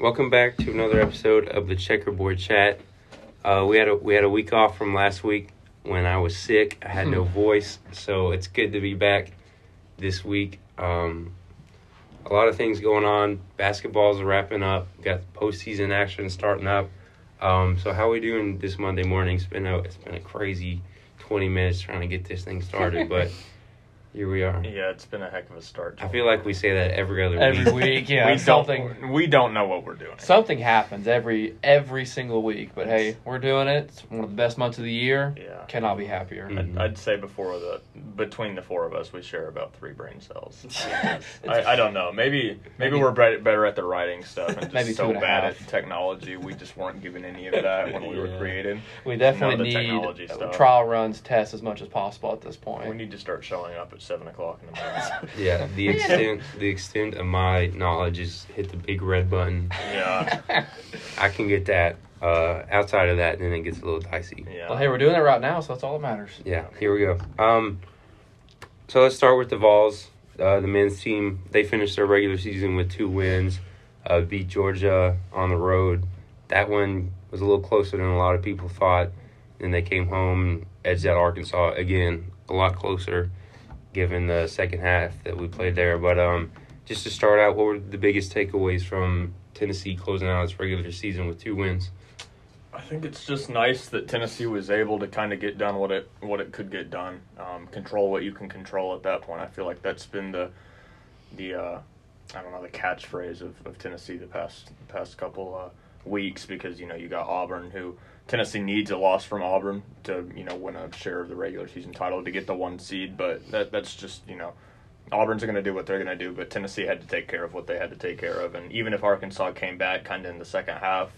Welcome back to another episode of the Checkerboard Chat. Uh, we had a we had a week off from last week when I was sick. I had no voice, so it's good to be back this week. Um, a lot of things going on. Basketball's wrapping up. Got postseason action starting up. Um, so how we doing this Monday morning? It's been a it's been a crazy twenty minutes trying to get this thing started, but here we are. Yeah, it's been a heck of a start. I feel like we say that every other every week. week. Yeah, we something don't. We don't know what we're doing. something happens every every single week. But hey, we're doing it. It's one of the best months of the year. Yeah. Cannot be happier. Mm. I'd, I'd say before the between the four of us, we share about three brain cells. I, I don't know. Maybe maybe we're better better at the writing stuff and just Maybe two so and bad at technology. We just weren't given any of that when we were Yeah. created. We definitely of technology need stuff. trial runs, tests as much as possible at this point. We need to start showing up at seven o'clock in the morning. Yeah, the extent the extent of my knowledge is hit the big red button. yeah. I can get that. Uh, outside of that, then it gets a little dicey. Yeah. Well, hey, we're doing it right now, so that's all that matters. Yeah, here we go. Um, so let's start with the Vols. Uh, the men's team they finished their regular season with two wins. Uh, beat Georgia on the road. That one was a little closer than a lot of people thought. Then they came home and edged out Arkansas again, a lot closer, given the second half that we played there. But um, just to start out, what were the biggest takeaways from Tennessee closing out its regular season with two wins? I think it's just nice that Tennessee was able to kind of get done what it what it could get done, um, control what you can control at that point. I feel like that's been the the uh, I don't know the catchphrase of, of Tennessee the past the past couple uh, weeks because you know you got Auburn who Tennessee needs a loss from Auburn to you know win a share of the regular season title to get the one seed, but that that's just you know Auburn's going to do what they're going to do, but Tennessee had to take care of what they had to take care of, and even if Arkansas came back kind of in the second half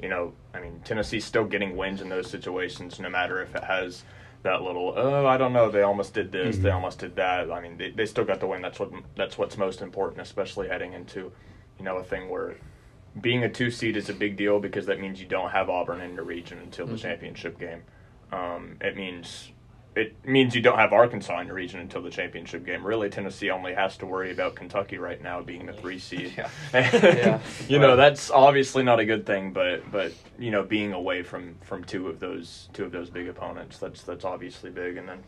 you know, I mean, Tennessee's still getting wins in those situations, no matter if it has that little, oh, I don't know, they almost did this, they Mhm. almost did that. I mean, they, they still got the win. That's what that's what's most important, especially heading into, you know, a thing where being a two seed is a big deal because that means you don't have Auburn in your region until the Mhm. championship game. Um, it means it means you don't have Arkansas in your region until the championship game. Really, Tennessee only has to worry about Kentucky right now being the three seed. Yeah. yeah. you know that's obviously not a good thing, but but you know being away from from two of those two of those big opponents that's that's obviously big, and then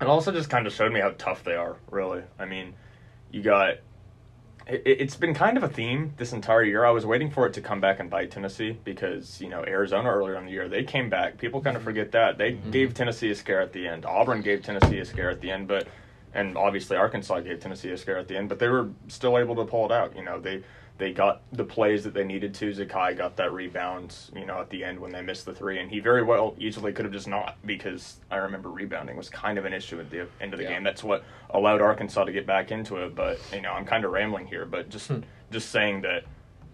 it also just kind of showed me how tough they are. Really, I mean, you got. It, it's been kind of a theme this entire year. I was waiting for it to come back and bite Tennessee because you know Arizona earlier in the year they came back. People kind of forget that they Mhm. gave Tennessee a scare at the end. Auburn gave Tennessee a scare at the end, but and obviously Arkansas gave Tennessee a scare at the end, but they were still able to pull it out. You know, they they got the plays that they needed to. Zakai got that rebound, you know, at the end when they missed the three, and he very well easily could have just not because I remember rebounding was kind of an issue at the end of the Yeah. game. That's what allowed Arkansas to get back into it. But you know, I'm kind of rambling here, but just Hmm. just saying that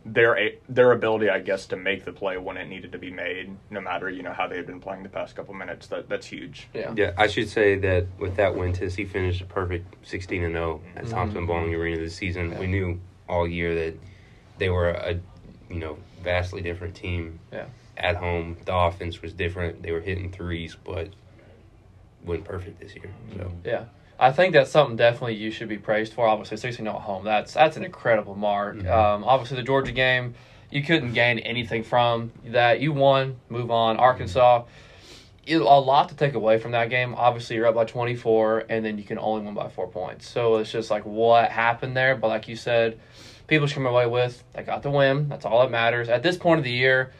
their their ability, I guess, to make the play when it needed to be made, no matter you know how they had been playing the past couple minutes, that that's huge. Yeah. Yeah, I should say that with that win, Tennessee finished a perfect 16 and 0 at Thompson Mhm. Boling Arena this season. Yeah. We knew all year that they were a, you know, vastly different team. Yeah. At home, the offense was different. They were hitting threes, but went perfect this year. So Yeah. I think that's something definitely you should be praised for. Obviously, 16 0 at home. That's that's an incredible mark. Mhm. Um, obviously, the Georgia game, you couldn't gain anything from that. You won, move on. Arkansas, you, a lot to take away from that game. Obviously, you're up by 24, and then you can only win by four points. So it's just like what happened there. But like you said, people should come away with they got the win. That's all that matters. At this point of the year,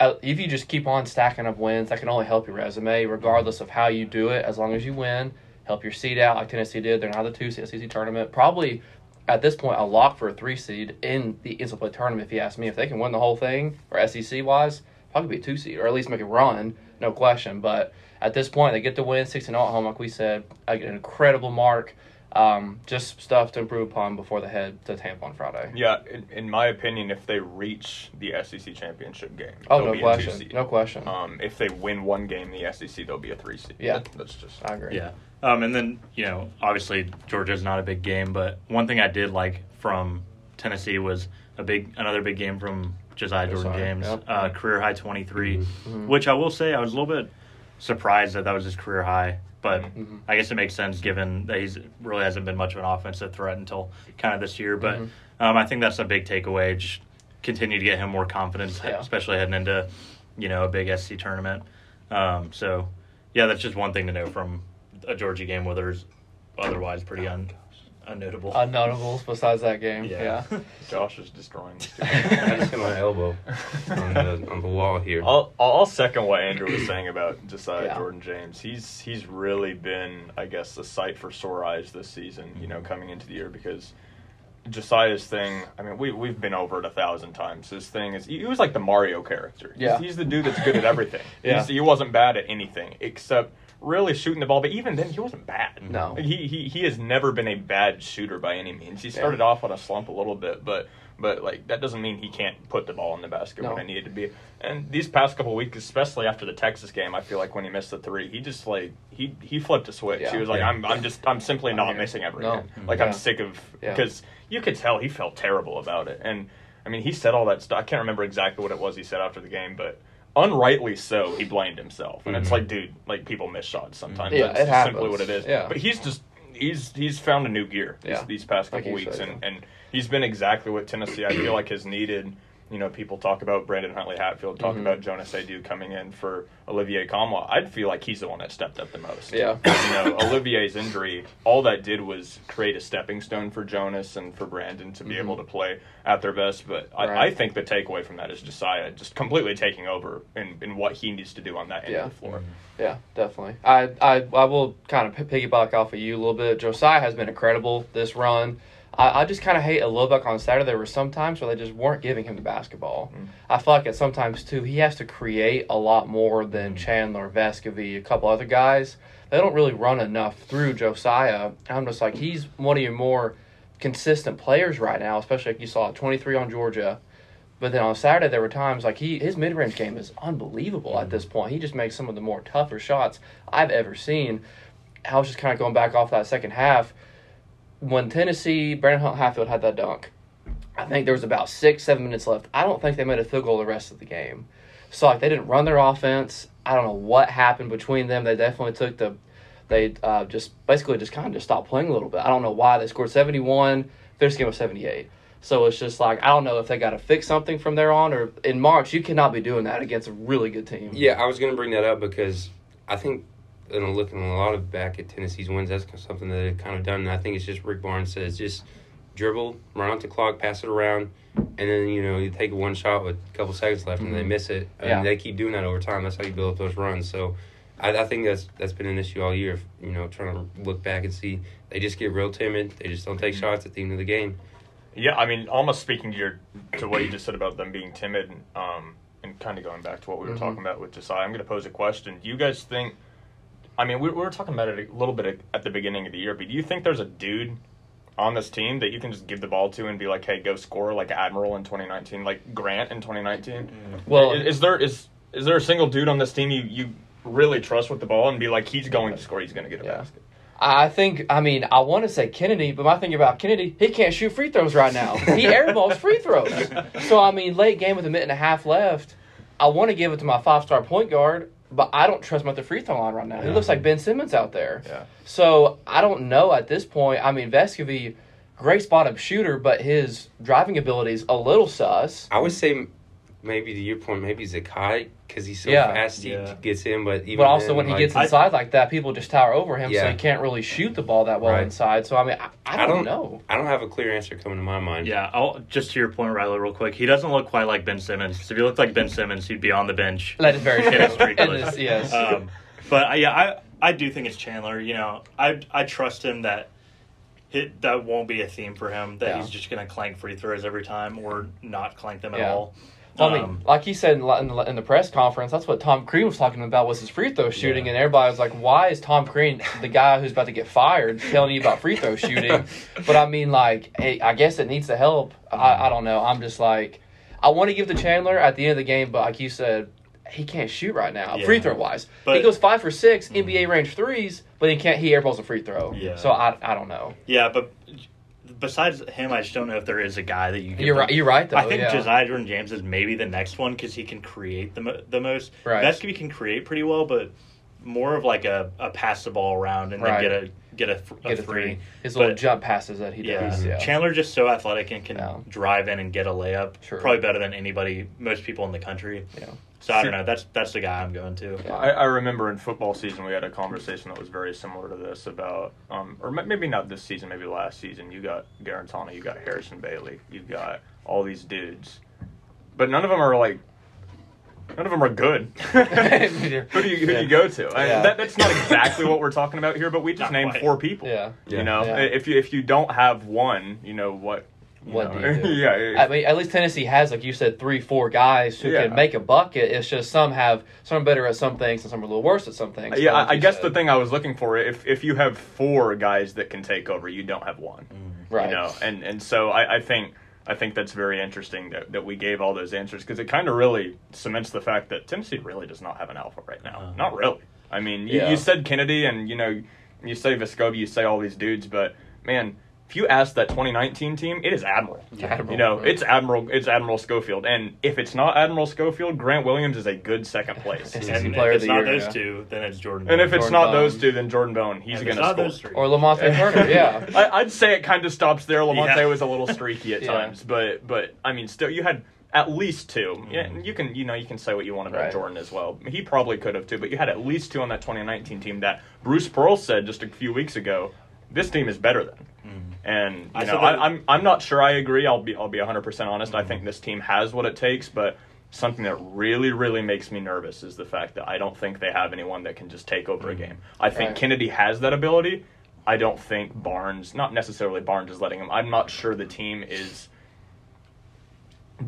uh, if you just keep on stacking up wins, that can only help your resume, regardless of how you do it. As long as you win, help your seed out like Tennessee did. They're now the two SEC tournament. Probably at this point a lock for a three seed in the NCAA tournament. If you ask me, if they can win the whole thing or SEC wise, probably be a two seed or at least make a run, no question. But at this point, they get the win, six and zero at home, like we said, an incredible mark. Um, just stuff to improve upon before they head to Tampa on Friday. Yeah, in, in my opinion, if they reach the SEC championship game, Oh, no be a two question, seed. no question. Um, if they win one game in the SEC, they'll be a three seed. Yeah. That- that's just. I agree. Yeah. Um, and then, you know, obviously Georgia's not a big game, but one thing I did like from Tennessee was a big another big game from Josiah Jordan Josiah, James, yep. uh, career high 23, Mhm. which I will say I was a little bit surprised that that was his career high, but Mhm. I guess it makes sense given that he's really hasn't been much of an offensive threat until kind of this year. But Mhm. um, I think that's a big takeaway. Just continue to get him more confidence, Yeah. especially heading into you know a big SC tournament. Um, so yeah, that's just one thing to know from a Georgia game where there's otherwise pretty un, unnotable. Unnotables besides that game. Yeah. Yeah. Josh is destroying this. I just hit my elbow on the on the wall here. I'll, I'll second what Andrew was saying about Josiah Yeah. Jordan James. He's he's really been, I guess, the sight for sore eyes this season. You know, mm-hmm. coming into the year because Josiah's thing. I mean, we we've been over it a thousand times. His thing is he, he was like the Mario character. He's- Yeah. he's, the dude that's good at everything. Yeah. He's- he wasn't bad at anything except really shooting the ball. But even then, he wasn't bad. No. He he he has never been a bad shooter by any means. He started off on a slump a little bit, but. But like that doesn't mean he can't put the ball in the basket No. when it needed to be. And these past couple weeks, especially after the Texas game, I feel like when he missed the three, he just like he he flipped a switch. Yeah. He was like, Yeah. I'm I'm just I'm simply not here. missing ever No. again. Mm-hmm. Like Yeah. I'm sick of Yeah. because you could tell he felt terrible about it. And I mean, he said all that stuff. I can't remember exactly what it was he said after the game, but unrightly so, he blamed himself. And it's Mhm. like, dude, like people miss shots sometimes. Yeah, That's it just simply happens. what it is. Yeah. But he's just he's he's found a new gear these, Yeah. these past Like couple you weeks, said, and yeah. and he's been exactly what Tennessee I feel like has needed. You know, people talk about Brandon Huntley Hatfield, talk Mhm. about Jonas Aidoo coming in for Olivier Nkamhoua. I'd feel like he's the one that stepped up the most. Yeah. You know, Olivier's injury, all that did was create a stepping stone for Jonas and for Brandon to be Mhm. able to play at their best. But I, Right. I think the takeaway from that is Josiah just completely taking over in, in what he needs to do on that end Yeah. of the floor. Yeah, definitely. I, I I will kind of piggyback off of you a little bit. Josiah has been incredible this run. I, I just kind of hate a little bit on Saturday. There were some times where they just weren't giving him the basketball. Mm. I feel like at sometimes too he has to create a lot more than Chandler, Vescovi, a couple other guys. They don't really run enough through Josiah. I'm just like he's one of your more consistent players right now, especially like you saw 23 on Georgia. But then on Saturday there were times like he his mid range game is unbelievable at this point. He just makes some of the more tougher shots I've ever seen. I was just kind of going back off that second half when Tennessee Brandon Hunt Hatfield had that dunk. I think there was about six seven minutes left. I don't think they made a field goal the rest of the game. So like they didn't run their offense. I don't know what happened between them. They definitely took the they uh, just basically just kind of just stopped playing a little bit. I don't know why they scored seventy one. Finished game with seventy eight. So it's just like I don't know if they got to fix something from there on, or in March you cannot be doing that against a really good team. Yeah, I was going to bring that up because I think, you know, looking a lot of back at Tennessee's wins, that's something that they've kind of done. And I think it's just Rick Barnes says just dribble, run out the clock, pass it around, and then, you know, you take one shot with a couple seconds left and they Mhm. miss it. And Yeah. they keep doing that over time. That's how you build up those runs. So I, I think that's that's been an issue all year, you know, trying to look back and see. They just get real timid. They just don't take shots at the end of the game. Yeah, I mean, almost speaking to your to what you just said about them being timid, um, and kind of going back to what we were Mhm. talking about with Josiah, I'm going to pose a question. Do you guys think? I mean, we, we were talking about it a little bit at the beginning of the year, but do you think there's a dude on this team that you can just give the ball to and be like, "Hey, go score," like Admiral in 2019, like Grant in 2019? Mm. Well, is, is there is is there a single dude on this team you you really trust with the ball and be like, he's going to score, he's going to get a Yeah. basket? I think, I mean, I want to say Kennedy, but my thing about Kennedy, he can't shoot free throws right now. He airballs free throws. So, I mean, late game with a minute and a half left, I want to give it to my five star point guard, but I don't trust him at the free throw line right now. Yeah. looks like Ben Simmons out there. Yeah. So, I don't know at this point. I mean, Vescovi, great spot up shooter, but his driving ability is a little sus. I would say maybe to your point, maybe Zakai because he's so Yeah. fast he Yeah. gets in. But even But also, then, when he like, gets I- inside like that, people just tower over him, so he can't really shoot the ball that well Right. inside. So, I mean, I, I, I don't, don't- know. I don't have a clear answer coming to my mind. Yeah, I'll, just to your point, Riley, real quick. He doesn't look quite like Ben Simmons. 'Cause if he looked like Ben Simmons, he'd be on the bench. That is very true. It is pretty It close. is, yes. Um, but I, yeah, I I do think it's Chandler. You know, I I trust him that it, that won't be a theme for him. That Yeah. he's just going to clank free throws every time or not clank them at Yeah. all. I mean, Um, like he said in the, in the, in the press conference, that's what Tom Crean was talking about was his free throw shooting, Yeah. and everybody was like, "Why is Tom Crean, the guy who's about to get fired, telling you about free throw shooting?" but I mean, like, hey, I guess it needs the help. I, I don't know. I'm just like, I want to give the Chandler at the end of the game, but like you said, he can't shoot right now, Yeah. free throw wise. he goes five for 6 NBA range threes, but he can't. He airballs a free throw. Yeah. So I, I don't know. yeah, but besides him, I just don't know if there is a guy that you. Give You're right. You're right though. I think yeah. Josiah Jordan James is maybe the next one because he can create the mo- the most. Right. Vescovi can create pretty well, but more of like a, a pass the ball around and Right. then get a get a, a Get a three. three. His little But- jump passes that he Yeah. does. Yeah. Chandler just so athletic and can Yeah. drive in and get a layup. Sure. Probably better than anybody, most people in the country. Yeah. So I don't know. That's that's the guy I'm going to. Yeah. I, I remember in football season we had a conversation that was very similar to this about, um, or maybe not this season, maybe last season. You got Guarantano, you got Harrison Bailey, you've got all these dudes, but none of them are like, none of them are good. who do you who do you go to? I- Yeah. that, that's not exactly what we're talking about here, but we just Not named quite. four people. Yeah. You Yeah. know, Yeah. if you if you don't have one, you know what. You What know, do you do? yeah, I mean, at least Tennessee has, like you said, three, four guys who Yeah. can make a bucket. It's just some have some are better at some things and some are a little worse at some things. Yeah, like I, I guess said- the thing I was looking for, if if you have four guys that can take over, you don't have one. right? You know, and and so I, I think I think that's very interesting that, that we gave all those answers because it kind of really cements the fact that Tennessee really does not have an alpha right now. Uh-huh. Not really. I mean, you, Yeah. you said Kennedy, and you know, you say Vescovi, you say all these dudes, but man. If you ask that 2019 team, it is Admiral. Admiral, You know, right. it's Admiral. It's Admiral Schofield, and if it's not Admiral Schofield, Grant Williams is a good second place. It's And if player of it's the not year, those yeah. two, then it's Jordan. and if it's Jordan not Bone. those two, then Jordan Bone. He's If going it's to score. Or Lamonte Turner, yeah. I, I'd say it kind of stops there. Lamonte Yeah. was a little streaky at Yeah. times, but but I mean, still, you had at least 2 Yeah, Mhm. you can you know you can say what you want about Right. Jordan as well. He probably could have too, but you had at least two on that 2019 team that Bruce Pearl said just a few weeks ago. This team is better than. And you I know, said I, that- I'm I'm not sure I agree. I'll be I'll be 100 percent honest. I think mm-hmm. this team has what it takes, but something that really really makes me nervous is the fact that I don't think they have anyone that can just take over a mm-hmm. game. I think Right. Kennedy has that ability. I don't think Barnes, not necessarily Barnes is letting him. I'm not sure the team is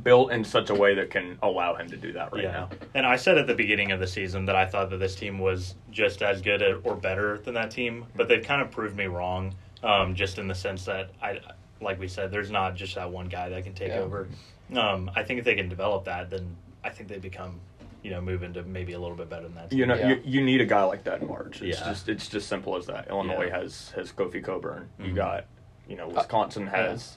built in such a way that can allow him to do that right yeah. now. And I said at the beginning of the season that I thought that this team was just as good or better than that team, but mm-hmm. they've kind of proved me wrong. Um, just in the sense that I, like we said, there's not just that one guy that can take Yeah. over. Um, I think if they can develop that, then I think they become, you know, move into maybe a little bit better than that. Team. You know, Yeah. you, you need a guy like that in March. It's Yeah. just it's just simple as that. Illinois Yeah. has has Kofi Cockburn. You Mhm. got, you know, Wisconsin Uh, yeah. has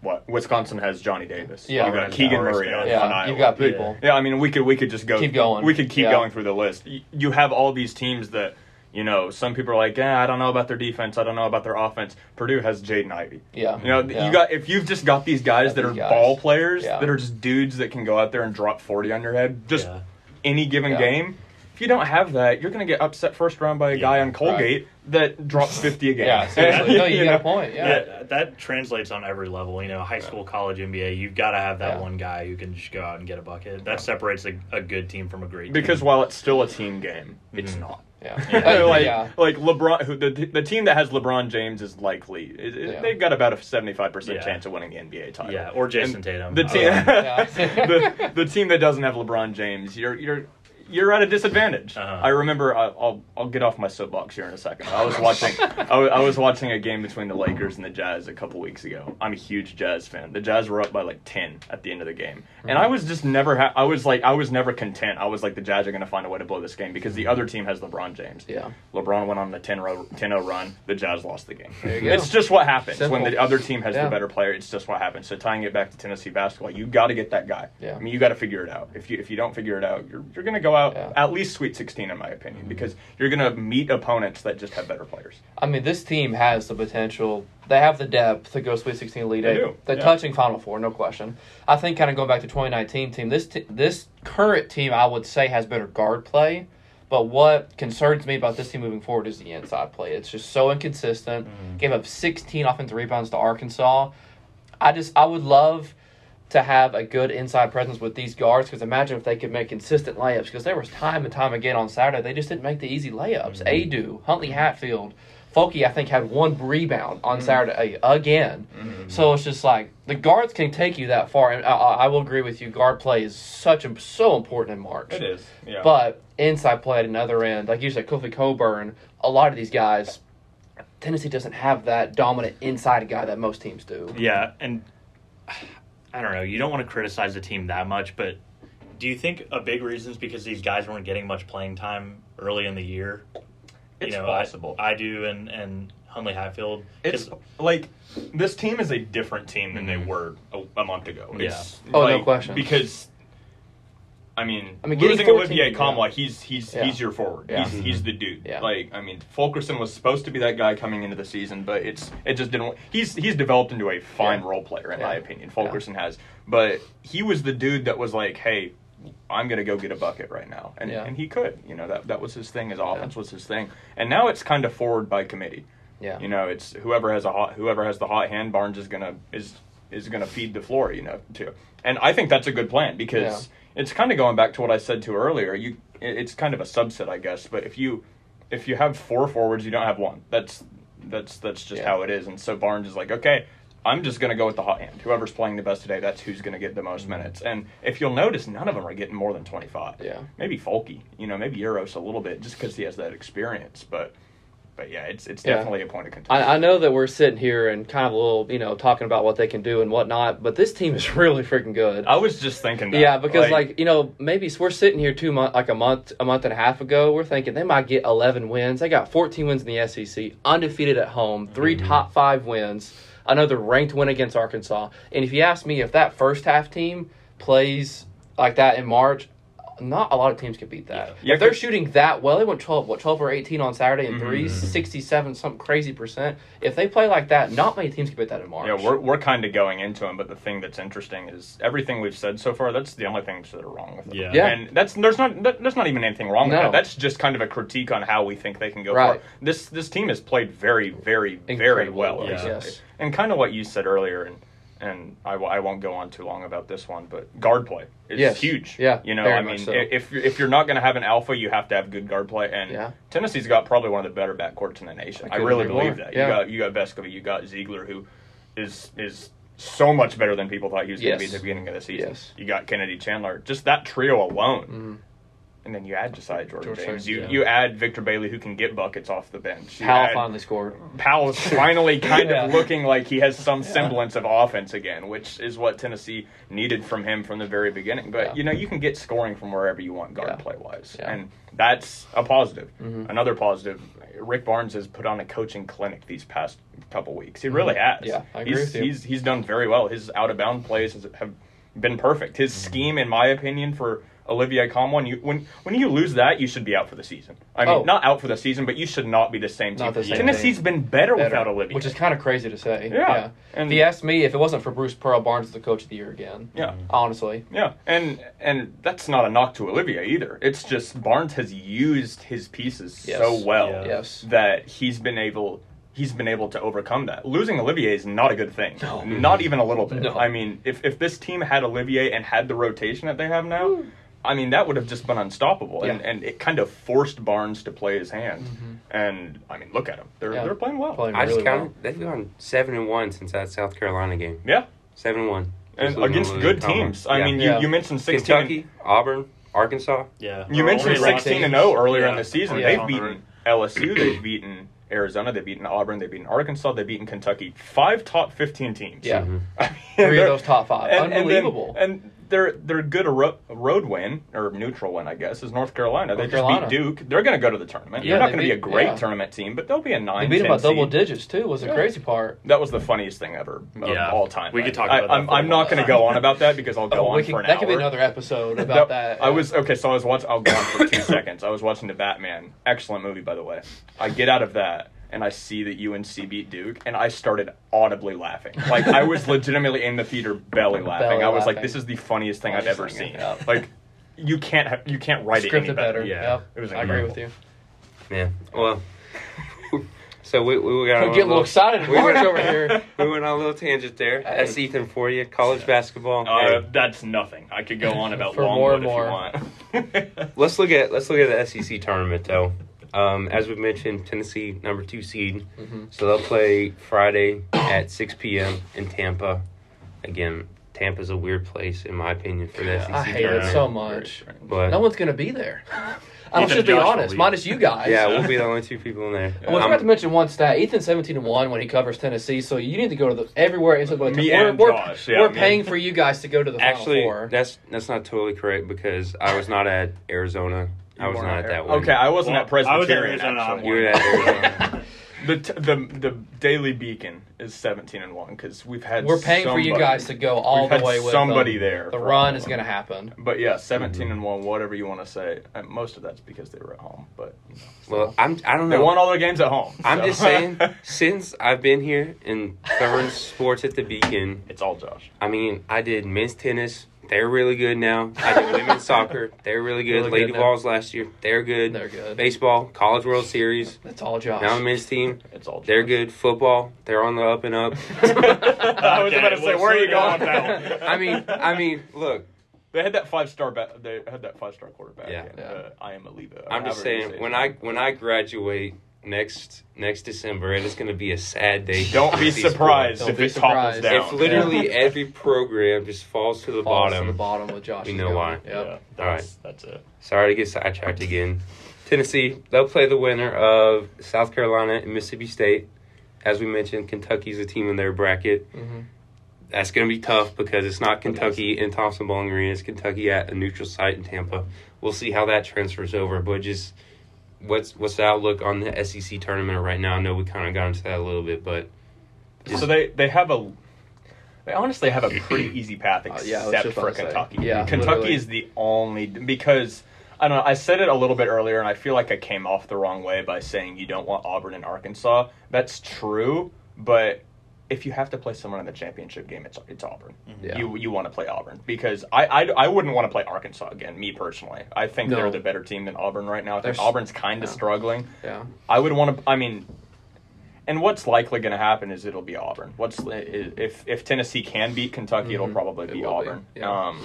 what? Wisconsin has Johnny Davis. Yeah. you got Right. Keegan Morris, Murray on, Yeah, on Iowa. you've got people. Yeah, I mean, we could we could just go Keep going. We could keep Yeah. going through the list. You, you have all these teams that you know. Some people are like, yeah, I don't know about their defense. I don't know about their offense. Purdue has Jaden Ivey. Yeah. You know, Yeah. you got if you've just got these guys Got that are guys. ball players Yeah. that are just dudes that can go out there and drop forty on your head. Just Yeah. any given Yeah. game. If you don't have that, you're going to get upset first round by a guy on Colgate that drops 50 a game. Yeah, seriously. No, you got know? a point. Yeah. Yeah, that translates on every level. You know, high school, college, NBA. You've got to have that Yeah. one guy who can just go out and get a bucket. That separates a, a good team from a great Because team. Because while it's still a team game, it's Mhm. not. Yeah. Yeah. like, yeah. like LeBron, who the the team that has LeBron James is likely it, it- Yeah. they've got about a seventy five percent Yeah. chance of winning the NBA title. yeah, or Jason And Tatum. The team, the, the team that doesn't have LeBron James, you're you're you're at a disadvantage. Uh-huh. I remember. I- I'll I'll get off my soapbox here in a second. I was watching. I was, watching a game between the Lakers and the Jazz a couple weeks ago. I'm a huge Jazz fan. The Jazz were up by like ten at the end of the game, and I was just never. Ha- I was like, I was never content. I was like, the Jazz are going to find a way to blow this game because the other team has LeBron James. Yeah. LeBron went on the 10 row, 10-0 run. The Jazz lost the game. There you go. It's just what happens Simple. when the other team has Yeah. the better player. It's just what happens. So tying it back to Tennessee basketball, you got to get that guy. Yeah. I mean, you got to figure it out. If you if you don't figure it out, you're you're going to go out Yeah. At least Sweet 16 in my opinion because you're going to meet opponents that just have better players. I mean, this team has the potential. They have the depth to go Sweet 16 Elite They Eight. do, They're yeah. touching Final Four, no question. I think kind of going back to 2019 team, this t- this current team, I would say, has better guard play. But what concerns me about this team moving forward is the inside play. It's just so inconsistent. Mm-hmm. Gave up 16 offensive rebounds to Arkansas. I just I would love to have a good inside presence with these guards because imagine if they could make consistent layups because there was time and time again on Saturday they just didn't make the easy layups. Mm-hmm. Aidoo, Huntley Hatfield, Folky I think had one rebound on mm-hmm. Saturday again. Mm-hmm. So it's just like the guards can take you that far and I, I I will agree with you. Guard play is such a so important in March. It is, Yeah. But inside play at another end, like you said, Kofi Cockburn, a lot of these guys, Tennessee doesn't have that dominant inside guy that most teams do. Yeah, and I don't know. You don't want to criticize the team that much, but do you think a big reason is because these guys weren't getting much playing time early in the year? it's you know, possible. I, I do, and and Huntley Hatfield. 'Cause- it's like this team is a different team than they were a, a month ago. It's, Oh, no question. Because I mean, I mean, getting losing 14 Olivier yeah. Nkamhoua, he's he's Yeah. he's your forward. Yeah. He's he's mm-hmm. the dude. Yeah. Like I mean, Fulkerson was supposed to be that guy coming into the season, but it's it just didn't. He's he's developed into a fine Yeah. role player in my opinion. Fulkerson has, but he was the dude that was like, hey. I'm gonna go get a bucket right now, and Yeah. and he could, you know, that that was his thing. His offense was his thing, and now it's kind of forward by committee. Yeah. You know, it's whoever has a hot whoever has the hot hand. Barnes is gonna is is gonna feed the floor. You know, too. And I think that's a good plan because it's kind of going back to what I said to earlier. You, it's kind of a subset, I guess. But if you if you have four forwards, you don't have one. That's that's that's just Yeah. how it is. And so Barnes is like, okay. I'm just going to go with the hot hand. Whoever's playing the best today, that's who's going to get the most mm-hmm. minutes. And if you'll notice, none of them are getting more than 25. Yeah. Maybe Folky, you know, maybe Uros a little bit just because he has that experience. But but yeah, it's it's Yeah. definitely a point of contention. I, I know that we're sitting here and kind of a little, you know, talking about what they can do and whatnot, but this team is really freaking good. I was just thinking that. Yeah, because like, you know, maybe we're sitting here two month, like a month, a month and a half ago. We're thinking they might get eleven wins. They got fourteen wins in the SEC, undefeated at home, 3 mm-hmm. top five wins, another ranked win against Arkansas. And if you ask me if that first half team plays like that in March, not a lot of teams can beat that. Yeah, if they're shooting that well, they went twelve, what twelve or eighteen on Saturday and Mm-hmm. threes, sixty-seven, some crazy percent. If they play like that, not many teams can beat that in March. yeah, we're we're kind of going into them, but the thing that's interesting is everything we've said so far. That's the only things that are wrong with it. Yeah. Yeah. and that's there's not that, there's not even anything wrong with that. That's just kind of a critique on how we think they can go. Right. forward. This this team has played very very very Incredibly well. well, recently. yes. and kind of what you said earlier, and and I, w- I won't go on too long about this one, but guard play is Yes. huge. Yeah, you know, I mean, so. if you're, if you're not going to have an alpha, you have to have good guard play, and Yeah. Tennessee's got probably one of the better backcourts in the nation. I I, really believe more. that. Yeah. You got you got you got Zeigler, who is is so much better than people thought he was going to be at the beginning of the season. Yes. You got Kennedy Chandler. Just that trio alone. And then you add Josiah Jordan George James. James, You yeah. you add Victor Bailey who can get buckets off the bench. You Powell add- finally scored. Powell's finally kind Yeah. of looking like he has some semblance of offense again, which is what Tennessee needed from him from the very beginning. But Yeah. you know, you can get scoring from wherever you want guard Yeah. play wise, Yeah. and that's a positive. Mhm. Another positive. Rick Barnes has put on a coaching clinic these past couple weeks. He really has. Mm-hmm. Yeah, I agree he's, with you. He's he's done very well. His out of bound plays has, have been perfect. His Mm-hmm. scheme, in my opinion, for Olivier Nkamhoua, you when when you lose that, you should be out for the season. I mean, Oh. not out for the season, but you should not be the same team. Not the same Tennessee's been better, Better, without Olivier, which is kind of crazy to say. Yeah. And- if you ask me, if it wasn't for Bruce Pearl, Barnes is the coach of the year again. yeah. Honestly. Yeah, and and that's not a knock to Olivier either. It's just Barnes has used his pieces Yes. so well Yeah. Yes. that he's been able he's been able to overcome that. Losing Olivier is not a good thing. No. Not even a little bit. No. I mean, if if this team had Olivier and had the rotation that they have now, I mean that would have just been unstoppable. And Yeah. and it kind of forced Barnes to play his hand. And I mean, look at them. They're Yeah. they're playing well. Playing I just really well. counted. They've gone seven and one since that South Carolina game. Yeah. Seven and one. And Just against good Louisiana. teams. I Yeah. mean, Yeah. you, you mentioned 16 Kentucky, Auburn, Arkansas. Yeah. You mentioned sixteen and zero earlier in the season. Yeah. They've On the road. beaten LSU, they've beaten Arizona, they've beaten Auburn, they've beaten Arkansas, they've beaten Kentucky. Five top 15 teams. Yeah. Mhm. I mean, Three of those top five. and- and then- Unbelievable. And, they're they're good a, ro- road win or neutral win, I guess, is North Carolina. they North just Carolina. beat Duke. They're going to go to the tournament. Yeah, they're not they going to be a great yeah. tournament team, but they'll be a they nine. beat him 10 by double digits too. Was the crazy part. That was the funniest thing ever of Yeah. all time. We could right? talk I, about that I'm, for a I'm not going to go on about that because I'll go Oh, on we for an that hour. could be another episode No, about that. I was okay. So I was watching. I'll go on for two seconds. I was watching the Batman. Excellent movie, by the way. I get out of that and I see that UNC beat Duke, and I started audibly laughing. Like I was legitimately in the theater belly laughing. Belly I was like, "This is the funniest thing I've ever seen." thing. Like you can't have, you can't write it any scripted better. better. Yeah. Yep. It was I agree with you. Yeah. Well. so we we got I'm a little excited. We went over here. We went on a little tangent there. Hey. That's Ethan for you. College basketball. Uh, Hey, that's nothing. I could go on about For more and Longwood if you want. let's look at let's look at the SEC tournament though. Um, as we mentioned, Tennessee number two seed, Mhm. so they'll play Friday at six p.m. in Tampa. Again, Tampa's a weird place in my opinion for the SEC I hate it so much. But No one's gonna be there. I'm Ethan just being Josh will honest, minus you guys. yeah, we'll be the only two people in there. I was Um, about to mention one stat. Ethan's 17 and one when he covers Tennessee, so you need to go to the everywhere. Instead of Me we're, and we're, Josh, yeah, we're paying for you guys to go to the Final Actually, Four. that's that's not totally correct because I was not at Arizona. I was weren't at at that one. Okay, I wasn't Well, at Presbyterian. I was at Arizona. actually. I'm You were at Arizona. The t- the the Daily Beacon is seventeen and one because we've had We're paying for you somebody- guys to go all We've the had way with somebody them. there. The for run all is of going to happen. But yeah, 17 Mm-hmm. and one, whatever you want to say. And most of that's because they were at home. But you know, Well, I'm. I don't they know. won all their games at home. I'm so. just saying. since I've been here and covering sports at the Beacon, it's all Josh. I mean, I did men's tennis. They're really good now. I did women's soccer. They're really good. Really good Lady now. Last year. They're good. They're good. Baseball, College World Series. That's all Josh. Now the men's team. It's all. Josh. They're good. Football. They're on the up and up. I was Okay, about to say, where are you going? down. Now? I mean, I mean, look. they had that five star. Ba- they had that five star quarterback. Yeah. and, Yeah. Uh, I am a leader. I'm just saying when I when I graduate next next December, and it is going to be a sad day. don't be surprised Don't if be it topples surprised. down. If literally every program just falls to the Falls bottom. to the bottom with Josh. We know going. why. Yep. Yeah, that's, that's it. Sorry to get sidetracked again. Tennessee, they'll play the winner of South Carolina and Mississippi State. As we mentioned, Kentucky's a team in their bracket. Mhm. That's going to be tough because it's not Kentucky in Thompson Boling Arena. It's Kentucky at a neutral site in Tampa. We'll see how that transfers over. But just what's what's the outlook on the SEC tournament right now? I know we kind of got into that a little bit, but So they they have a. They honestly have a pretty easy path Uh, except yeah, I was just for about to say. Kentucky. Yeah, Kentucky literally. is the only because I don't know. I said it a little bit earlier, and I feel like I came off the wrong way by saying you don't want Auburn and Arkansas. That's true, but if you have to play someone in the championship game, it's it's Auburn. Yeah. You you want to play Auburn because I, I, I wouldn't want to play Arkansas again. Me personally, I think No. they're the better team than Auburn right now. I think Auburn's kind of yeah. struggling. Yeah. I would want to. I mean, and what's likely going to happen is it'll be Auburn. What's if if Tennessee can beat Kentucky, it'll Mhm. probably It be will be, Auburn. yeah. Um,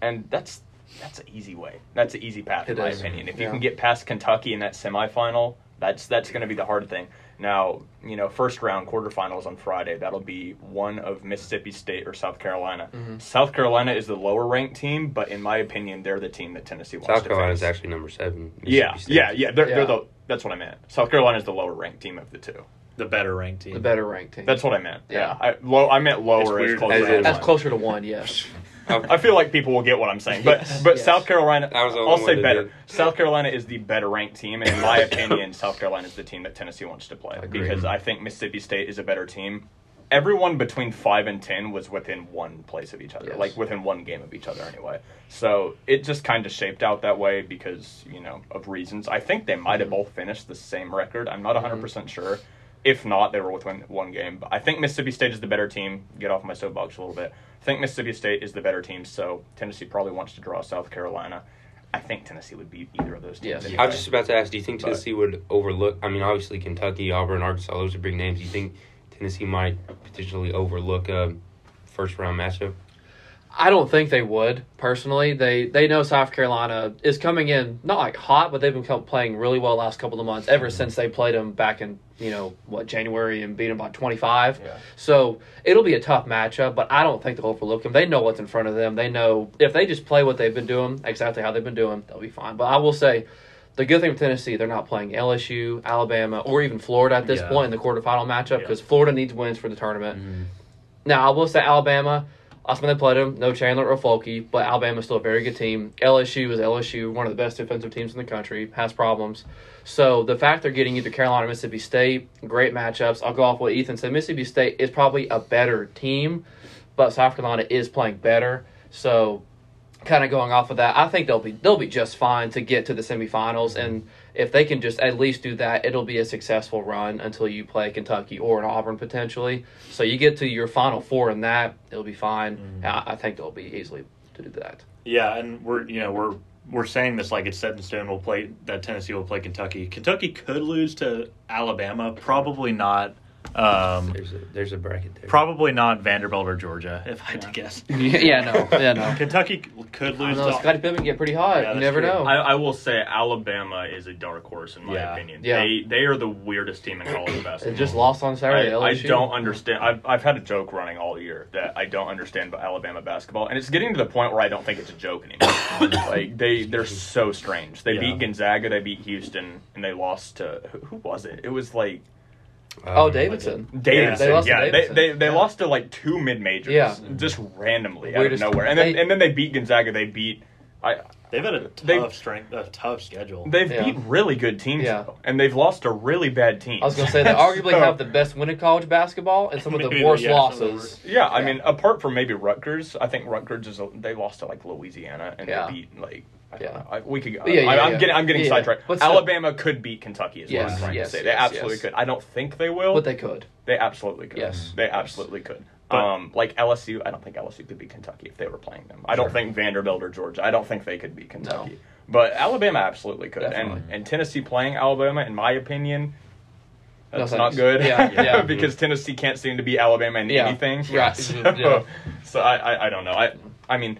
and that's that's an easy way. That's an easy path, in It my is, opinion. If you can get past Kentucky in that semifinal, that's that's going to be the hard thing. Now, you know, first round quarterfinals on Friday. That'll be one of Mississippi State or South Carolina. Mhm. South Carolina is the lower ranked team, but in my opinion, they're the team that Tennessee wants South to Carolina is actually number seven. Yeah, State. yeah, yeah. They're, Yeah. they're the. That's what I meant. South Carolina is the lower ranked team of the two. The better ranked team. The better ranked team. That's what I meant. Yeah, Yeah. I, low, I meant lower as weird. close As as in- That's one. closer to one. Yes. I feel like people will get what I'm saying, but but Yes. South Carolina, That was I'll say better. did. South Carolina is the better ranked team, and in my opinion, South Carolina is the team that Tennessee wants to play Agreed. because I think Mississippi State is a better team. Everyone between five and ten was within one place of each other, Yes. like within one game of each other, anyway. So it just kind of shaped out that way because you know of reasons. I think they might have both finished the same record. I'm not 100 percent sure. If not, they were within one game. But I think Mississippi State is the better team. Get off my soapbox a little bit. I think Mississippi State is the better team, so Tennessee probably wants to draw South Carolina. I think Tennessee would beat either of those teams. Yes. anyway. I was just about to ask, do you think But- Tennessee would overlook? I mean, obviously Kentucky, Auburn, Arkansas, those are big names. Do you think Tennessee might potentially overlook a first round matchup? I don't think they would personally. They they know South Carolina is coming in not like hot, but they've been playing really well last couple of months. Ever since they played them back in you know what January and beat them by twenty five. Yeah. So it'll be a tough matchup, but I don't think they'll overlook them. They know what's in front of them. They know if they just play what they've been doing exactly how they've been doing, they'll be fine. But I will say. The good thing with Tennessee, they're not playing LSU, Alabama, or even Florida at this Yeah. point in the quarterfinal matchup Yeah. because Florida needs wins for the tournament. Mm-hmm. Now, I will say Alabama, last time they played them, no Chandler or Folky, but Alabama's still a very good team. LSU is LSU, one of the best defensive teams in the country, has problems. So the fact they're getting either Carolina Mississippi State, great matchups. I'll go off what Ethan said. Mississippi State is probably a better team, but South Carolina is playing better. So kind of going off of that, I think they'll be they'll be just fine to get to the semifinals, and if they can just at least do that, it'll be a successful run until you play Kentucky or an Auburn potentially. So you get to your final four in that, it'll be fine. Mm-hmm. I, I think they'll be easily to do that. Yeah, and we're you know we're we're saying this like it's set in stone. We'll play that Tennessee will play Kentucky. Kentucky could lose to Alabama. Probably not. Um, There's a there's a bracket there. probably not Vanderbilt or Georgia. If I had to guess, yeah, no, yeah, no. Kentucky could lose. know to, Scotty Pippen get pretty hot. Yeah, you never true. know. I, I will say Alabama is a dark horse in my Yeah. opinion. Yeah. They they are the weirdest team in college basketball. They just lost on Saturday. I, I don't understand. I've, I've had a joke running all year that I don't understand about Alabama basketball, and it's getting to the point where I don't think it's a joke anymore. like they they're so strange. They Yeah. beat Gonzaga, they beat Houston, and they lost to who, who was it? It was like Oh, Um, Davidson. Davidson. they lost to yeah, Davidson. they they, they Yeah. lost to like two mid majors. Yeah. just randomly out of nowhere, and then they- and then they beat Gonzaga. They beat. I They've had a tough They- strength, a tough schedule. They've Yeah. beat really good teams, Yeah. though, and they've lost to really bad teams. I was gonna say they arguably So- have the best win in college basketball and some of the Maybe, worst yeah, some the losses. Yeah, I mean, apart from maybe Rutgers, I think Rutgers is a, they lost to like Louisiana and Yeah. they beat like I Yeah. I, we could. Yeah, yeah, I, I'm yeah. getting I'm getting Yeah, sidetracked. still- Alabama could beat Kentucky. Is what Yes, I'm trying yes, to say. They yes, absolutely could. I don't think they will. But they could. They absolutely could. Yes. They absolutely could. But- um, like LSU, I don't think LSU could beat Kentucky if they were playing them. I don't think Vanderbilt or Georgia. I don't think they could beat Kentucky. But Alabama absolutely could. Definitely. And and Tennessee playing Alabama, in my opinion, that's thanks. not good. Yeah, yeah. because Tennessee can't seem to beat Alabama in Yeah. anything. Right. So, Yeah. so I, I I don't know. I I mean.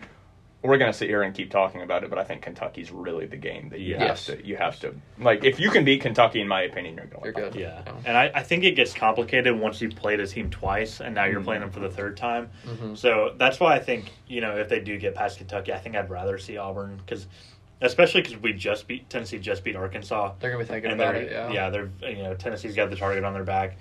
We're gonna sit here and keep talking about it, but I think Kentucky's really the game that you Yes. have to. You have to like if you can beat Kentucky, in my opinion, you're gonna. You're good. Yeah, Yeah. and I, I think it gets complicated once you've played a team twice and now you're playing them for the third time. Mhm. So that's why I think you know if they do get past Kentucky, I think I'd rather see Auburn because, especially because we just beat Tennessee, just beat Arkansas, They're gonna be thinking and about they're it. Yeah. yeah they're you know Tennessee's got the target on their back.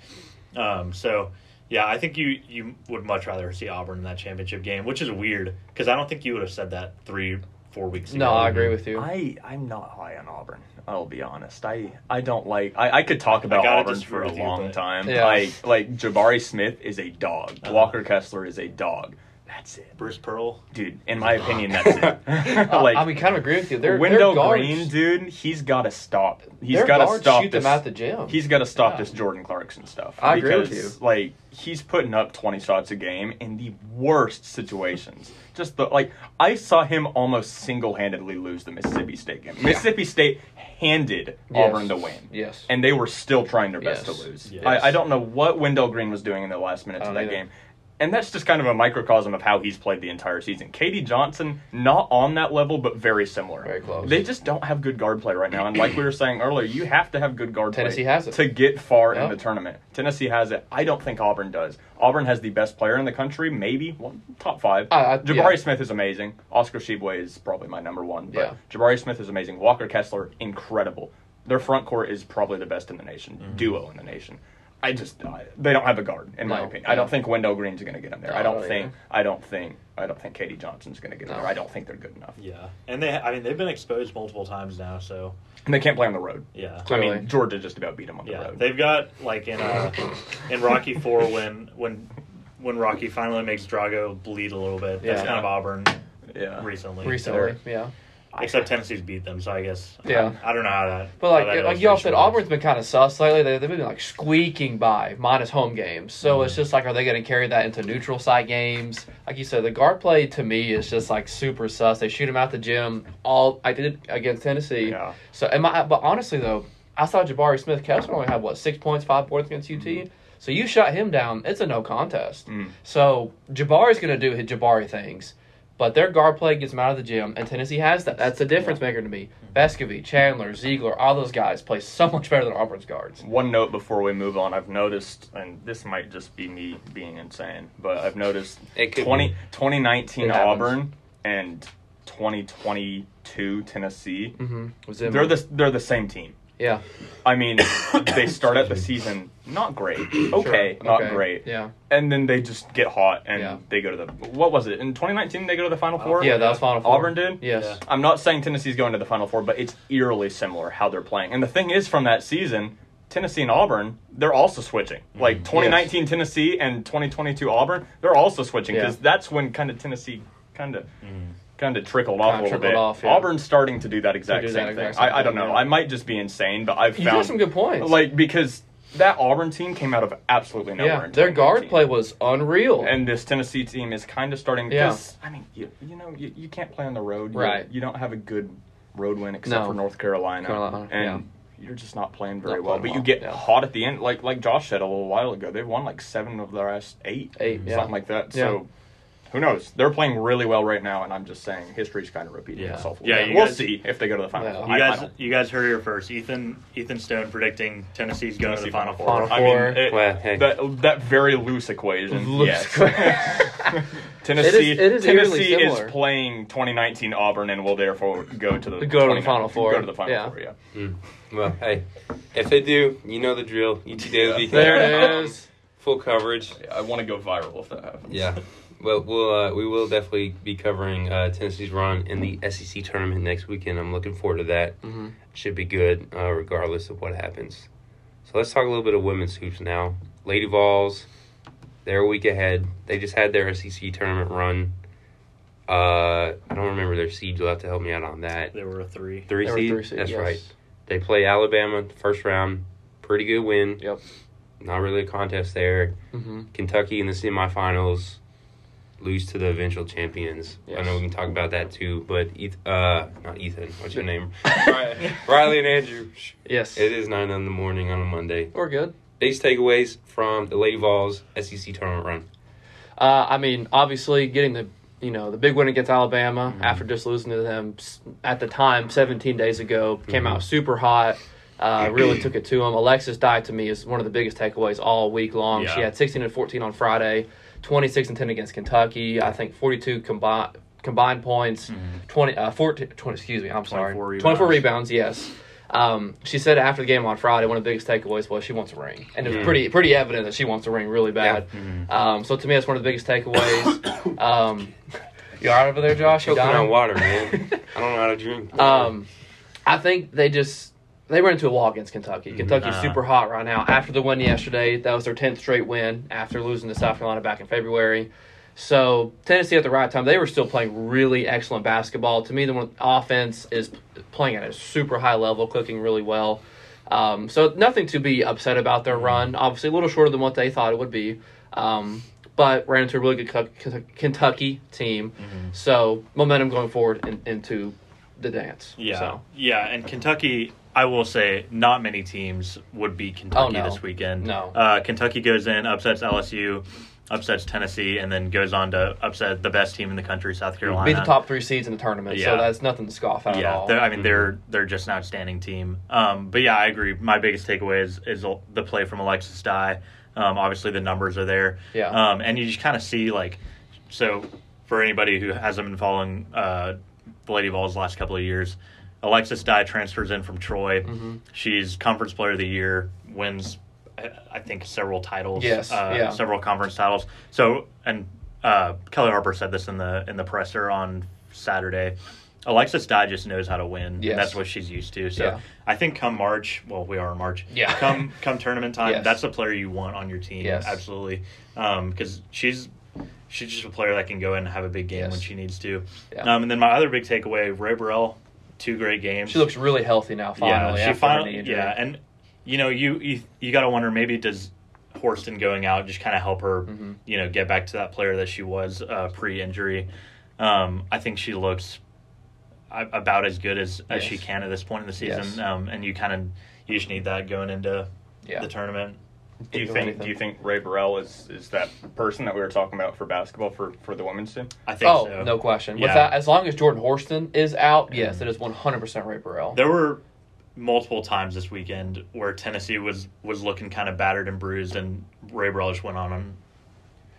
Um, so yeah, I think you you would much rather see Auburn in that championship game, which is weird because I don't think you would have said that three four weeks ago. No, I agree with you. I I'm not high on Auburn. I'll be honest. I I don't like. I, I could talk about gotta Auburn for a with you, long but- time. Yeah. Like like Jabari Smith is a dog. Uh-huh. Walker Kessler is a dog. That's it, Bruce Pearl. dude. In my opinion, that's it. Uh, like I mean, kind of agree with you. They're, Wendell their guards, Green, dude. He's got to stop. He's got to stop shoot this. them at the gym. He's got to stop Yeah. this Jordan Clarkson stuff. I agree with you. Like he's putting up twenty shots a game in the worst situations. Just the like I saw him almost single handedly lose the Mississippi State game. Mississippi State handed Yes. Auburn the win. yes. And they were still trying their best Yes. to lose. Yes. I, I don't know what Wendell Green was doing in the last minutes of that either. game. And that's just kind of a microcosm of how he's played the entire season. K.D. Johnson, not on that level, but very similar. Very close. They just don't have good guard play right now. And like we were saying earlier, you have to have good guard Tennessee play has it. to get far Yep. in the tournament. Tennessee has it. I don't think Auburn does. Auburn has the best player in the country, maybe one, top five. I- Jabari yeah. Smith is amazing. Oscar Tshiebwe is probably my number one. But Yeah. Jabari Smith is amazing. Walker Kessler, incredible. Their front court is probably the best in the nation, mm-hmm. duo in the nation. I just I, they don't have a guard in my No. opinion. I don't think Wendell Green's going to get them there. No, I I don't don't think either. I don't think I don't think K.D. Johnson's going to get No. there. I don't think they're good enough. Yeah, and they I mean they've been exposed multiple times now. So And they can't play on the road. yeah. I mean, Georgia just about beat them on the Yeah, road. they've got like in uh in Rocky Four when when when Rocky finally makes Drago bleed a little bit. That's Yeah. kind of Auburn yeah. recently. Recently, yeah. Except Tennessee's beat them, so I guess Yeah. I, I don't know how that. But like that like y'all said, works. Auburn's been kind of sus lately. They, they've been like squeaking by, minus home games. So it's just like, are they going to carry that into neutral site games? Like you said, the guard play to me is just like super sus. They shoot him out the gym. All I did against Tennessee. Yeah. So am I? But honestly though, I saw Jabari Smith Kessler only had what six points, five boards against UT. So you shut him down. It's a no contest. Mm. So Jabari's going to do his Jabari things. But their guard play gets them out of the gym, and Tennessee has that. That's the difference maker to me. Vescovi, Chandler, Zeigler, all those guys play so much better than Auburn's guards. One note before we move on, I've noticed, and this might just be me being insane, but I've noticed It could 20, 2019 It. Auburn and 2022 Tennessee, Mm-hmm. they're the they're the same team. yeah, I mean, they start out the season not great, okay, Sure. not Okay. great, Yeah, and then they just get hot and Yeah. they go to the what was it in 2019? They go to the Final Four. yeah, that was Final Four. Auburn did. Yes. Yeah. I'm not saying Tennessee's going to the Final Four, but it's eerily similar how they're playing. And the thing is, from that season, Tennessee and Auburn, they're also switching. Mm-hmm. Like 2019 Tennessee and 2022 Auburn, they're also switching Yeah. because that's when kind of Tennessee kind of. Kind of trickled off Kinda a little bit. off, yeah. Auburn's starting to do that exact do that same exact thing. same I, I don't know. yeah. I might just be insane, but I've You found got some good points. like because that Auburn team came out of absolutely nowhere. yeah, their guard play was unreal. And this Tennessee team is kind of starting. Yeah. Because, I mean, you, you know, you, you can't play on the road. You- Right. You don't have a good road win except No. for North Carolina. Carolina, and you're just not playing very Not well. playing But well, you get yeah. hot at the end, like like Josh said a little while ago. They've won like seven of their last eight, Eight, yeah. something like that. Yeah. So. Who knows? They're playing really well right now, and I'm just saying history's kind of repeating Yeah. itself. Yeah, bit. we'll guys- see if they go to the final. Yeah. Four. You I- I guys, don't- you guys heard it here first. Ethan, Ethan Stone predicting Tennessee's going to the Final Four. Final I Four. mean, it- Well, hey. that that very loose equation. Loose yes. equation. Tennessee, It is- it is Tennessee is playing 2019 Auburn and will therefore go to the Go to the Final Four. Go to the Final Yeah. Four. Yeah. Hmm. Well, hey, if they do, you know the drill. UT Daily. there it is. Full coverage. I want to go viral if that happens. Yeah. Well, we'll uh, we will definitely be covering uh, Tennessee's run in the SEC tournament next weekend. I'm looking forward to that. Mhm. Should be good, uh, regardless of what happens. So let's talk a little bit of women's hoops now. Lady Vols, they're a week ahead. They just had their SEC tournament run. Uh, I don't remember their seed. You'll have to help me out on that. They were a three. Three They were seed. three seed, That's yes. right. They play Alabama first round. Pretty good win. Yep. Not really a contest there. Mm-hmm. Kentucky in the semifinals lose to the eventual champions. I know we can talk about that too, but Eth- uh, not Ethan. What's your name? Ri- Riley and Andrew. Yes. It is nine in the morning on a Monday. We're good. Biggest takeaways from the Lady Vols SEC tournament run. Uh, I mean, obviously, getting the you know the big win against Alabama Mm-hmm. after just losing to them at the time 17 days ago came Mhm. out super hot. Uh, really took it to them. Alexus Dye to me is one of the biggest takeaways all week long. She had 16 and 14 on Friday, 26 and 10 against Kentucky. I think 42 combined combined points, 20 uh 14 20 excuse me, I'm sorry. 24 24 rebounds. rebounds, yes. Um, she said after the game on Friday, one of the biggest takeaways was she wants a ring, and it was Mhm. pretty pretty evident that she wants a ring really bad. Um, so to me, that's one of the biggest takeaways. um, you all right over there, Josh? Choking on water, man. I don't know how to drink. Um, I think they just they ran into a wall against Kentucky. Kentucky's Uh-huh. super hot right now. After the win yesterday, that was their tenth straight win after losing to South Carolina back in February. So Tennessee at the right time, they were still playing really excellent basketball. To me, the one offense is playing at a super high level, cooking really well. Um, so nothing to be upset about their run. Obviously, a little shorter than what they thought it would be, um, but ran into a really good Kentucky- team. So momentum going forward in, into the dance. Yeah, So. yeah, and Kentucky. I will say, not many teams would beat Kentucky Oh, no. this weekend. No. uh, Kentucky goes in, upsets LSU, upsets Tennessee, and then goes on to upset the best team in the country, South Carolina. Be the top three seeds in the tournament, so that's nothing to scoff at at yeah, all. they're- I mean they're they're just an outstanding team. Um, but yeah, I agree. My biggest takeaway is, is the play from Alexus Dye. Um, obviously the numbers are there. Yeah. Um, and you just kind of see like, so for anybody who hasn't been following uh, the Lady Vols the last couple of years, Alexus Dye transfers in from Troy. Mm-hmm. She's Conference Player of the Year, wins I- think several titles. Yes, uh, yeah. several conference titles. So and uh, Kellie Harper said this in the in the presser on Saturday. Alexus Dye just knows how to win. Yes. And that's what she's used to. So Yeah. I think come March, well, we are in March. Yeah. Come come tournament time, Yes. that's the player you want on your team. Yes. Absolutely. Because she's she's just a player that can go in and have a big game Yes. when she needs to. Yeah. Um, and then my other big takeaway, Rae Burrell, two great games. she looks really healthy now. Finally, yeah, she finally, injury. yeah, and you know, you you, you got to wonder maybe does Horston going out just kind of help her, Mm-hmm. you know, get back to that player that she was uh, pre-injury. Um, I think she looks about as good as, as she can at this point in the season, Yes. um, and you kind of you just need that going into Yeah. the tournament. Do you do think? anything. Do you think Rae Burrell is is that person that we were talking about for basketball for for the women's team? I think Oh, so. no question. Yeah. that, as long as Jordan Horston is out, yes, it is one hundred percent Rae Burrell. There were multiple times this weekend where Tennessee was was looking kind of battered and bruised, and Rae Burrell just went on a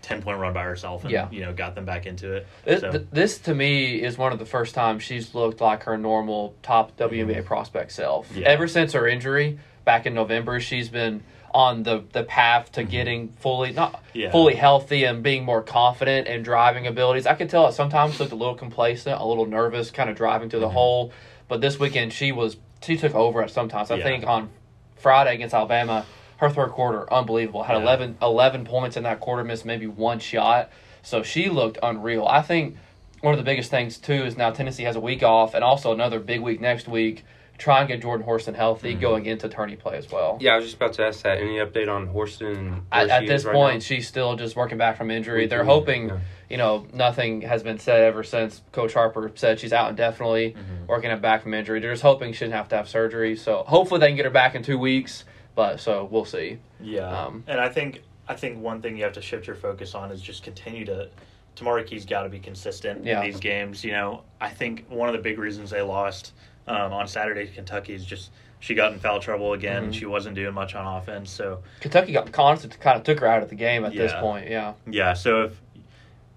ten point run by herself, and Yeah. you know got them back into it. This, So- th- this to me is one of the first times she's looked like her normal top WNBA prospect self. Mm-hmm. Yeah. Ever since her injury back in November, she's been on the, the path to getting fully not Mm-hmm. Yeah. fully healthy and being more confident and driving abilities. I could tell it sometimes looked a little complacent, a little nervous, kind of driving to the Mm-hmm. hole. But this weekend she was she took over at sometimes. I Yeah. think on Friday against Alabama, her third quarter unbelievable. Had Yeah. 11, 11 points in that quarter, missed maybe one shot. So she looked unreal. I think one of the biggest things too is now Tennessee has a week off and also another big week next week. Try and get Jordan Horston healthy Mm-hmm. going into tourney play as well. yeah, I was just about to ask that. Any update on Horston? At, at this right point, now? she's still just working back from injury. Week They're week, hoping, yeah. you know, nothing has been said ever since Coach Harper said she's out indefinitely, Mm-hmm. working it back from injury. They're just hoping she didn't have to have surgery. So hopefully they can get her back in two weeks. But so we'll see. Yeah, Um, and I think I think one thing you have to shift your focus on is just continue to. Tamari Key's got to be consistent Yeah. in these games. You know, I think one of the big reasons they lost um, on Saturday to Kentucky is just she got in foul trouble again. Mm-hmm. She wasn't doing much on offense. So Kentucky got constant, kind of took her out of the game at this point. Yeah. yeah, so if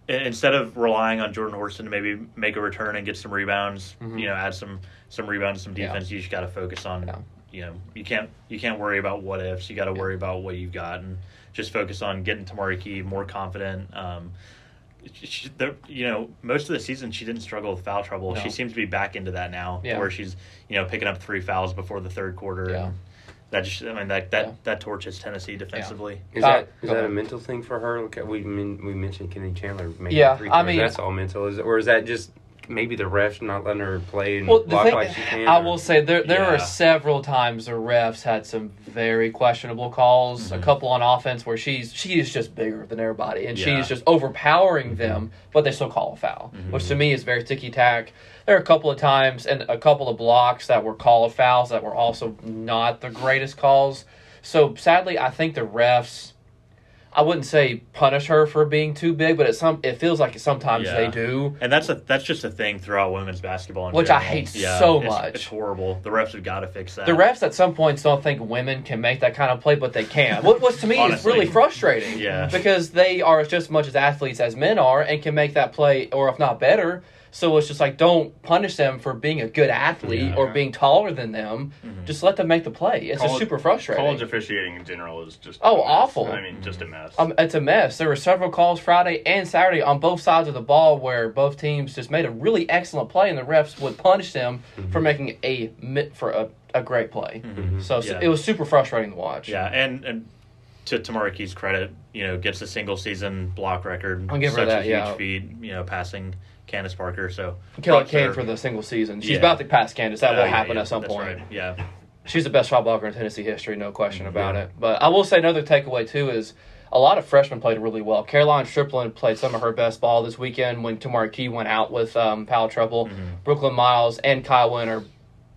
instead of relying on Jordan Horston to maybe make a return and get some rebounds, Mhm. you know, add some some rebounds, some Yeah. defense, you just got to focus on. Yeah. You know, you can't you can't worry about what ifs. You got to worry about what you've got and just focus on getting Tamari Key more confident. Um, she, the, you know, most of the season she didn't struggle with foul trouble. No. She seems to be back into that now, Yeah. where she's you know picking up three fouls before the third quarter. Yeah. And that just, I mean, that that Yeah. that torches Tennessee defensively. Is Uh, that is go that a mental thing for her? We men- we mentioned Kenny Chandler making Yeah, three I mean- that's all mental. Is it, or is that just maybe the refs not letting her play and Well, block thing, like she can? I or- will say there there Yeah. are several times the refs had some very questionable calls. A Mhm. couple on offense where she's she is just bigger than everybody, and Yeah. she's just overpowering them, but they still call a foul, Mhm. which to me is very ticky tack. There are a couple of times and a couple of blocks that were called a fouls that were also not the greatest calls. So sadly, I think the refs. I wouldn't say punish her for being too big, but it some it feels like sometimes Yeah. they do. And that's a that's just a thing throughout women's basketball, Which I general. hate so it's- much. It's horrible. The refs have got to fix that. The refs at some points don't think women can make that kind of play, but they can. What, what to me is really frustrating. Yeah. Because they are just as much as athletes as men are and can make that play, or if not better. So it's just like don't punish them for being a good athlete Yeah. or being taller than them. Mhm. Just let them make the play. It's just super frustrating. College officiating in general is just Oh, awful. I mean, just a mess. Um, it's a mess. There were several calls Friday and Saturday on both sides of the ball where both teams just made a really excellent play, and the refs would punish them for making a for a, a great play. Mhm. So Yeah. it was super frustrating to watch. Yeah, and and to Tamari Key's credit, you know, gets a single season block record. I'll give her such that, a huge yeah. feat, you know, passing Candace Parker. So Kelly Kane for the single season. She's Yeah. about to pass Candace. That Uh, will yeah, happen at some that's point. right. Yeah, She's the best shot blocker in Tennessee history, no question about Yeah. it. But I will say another takeaway too is a lot of freshmen played really well. Karoline Striplin played some of her best ball this weekend when Tamari Key went out with um, foul trouble. Mhm. Brooklynn Miles and Kai Winter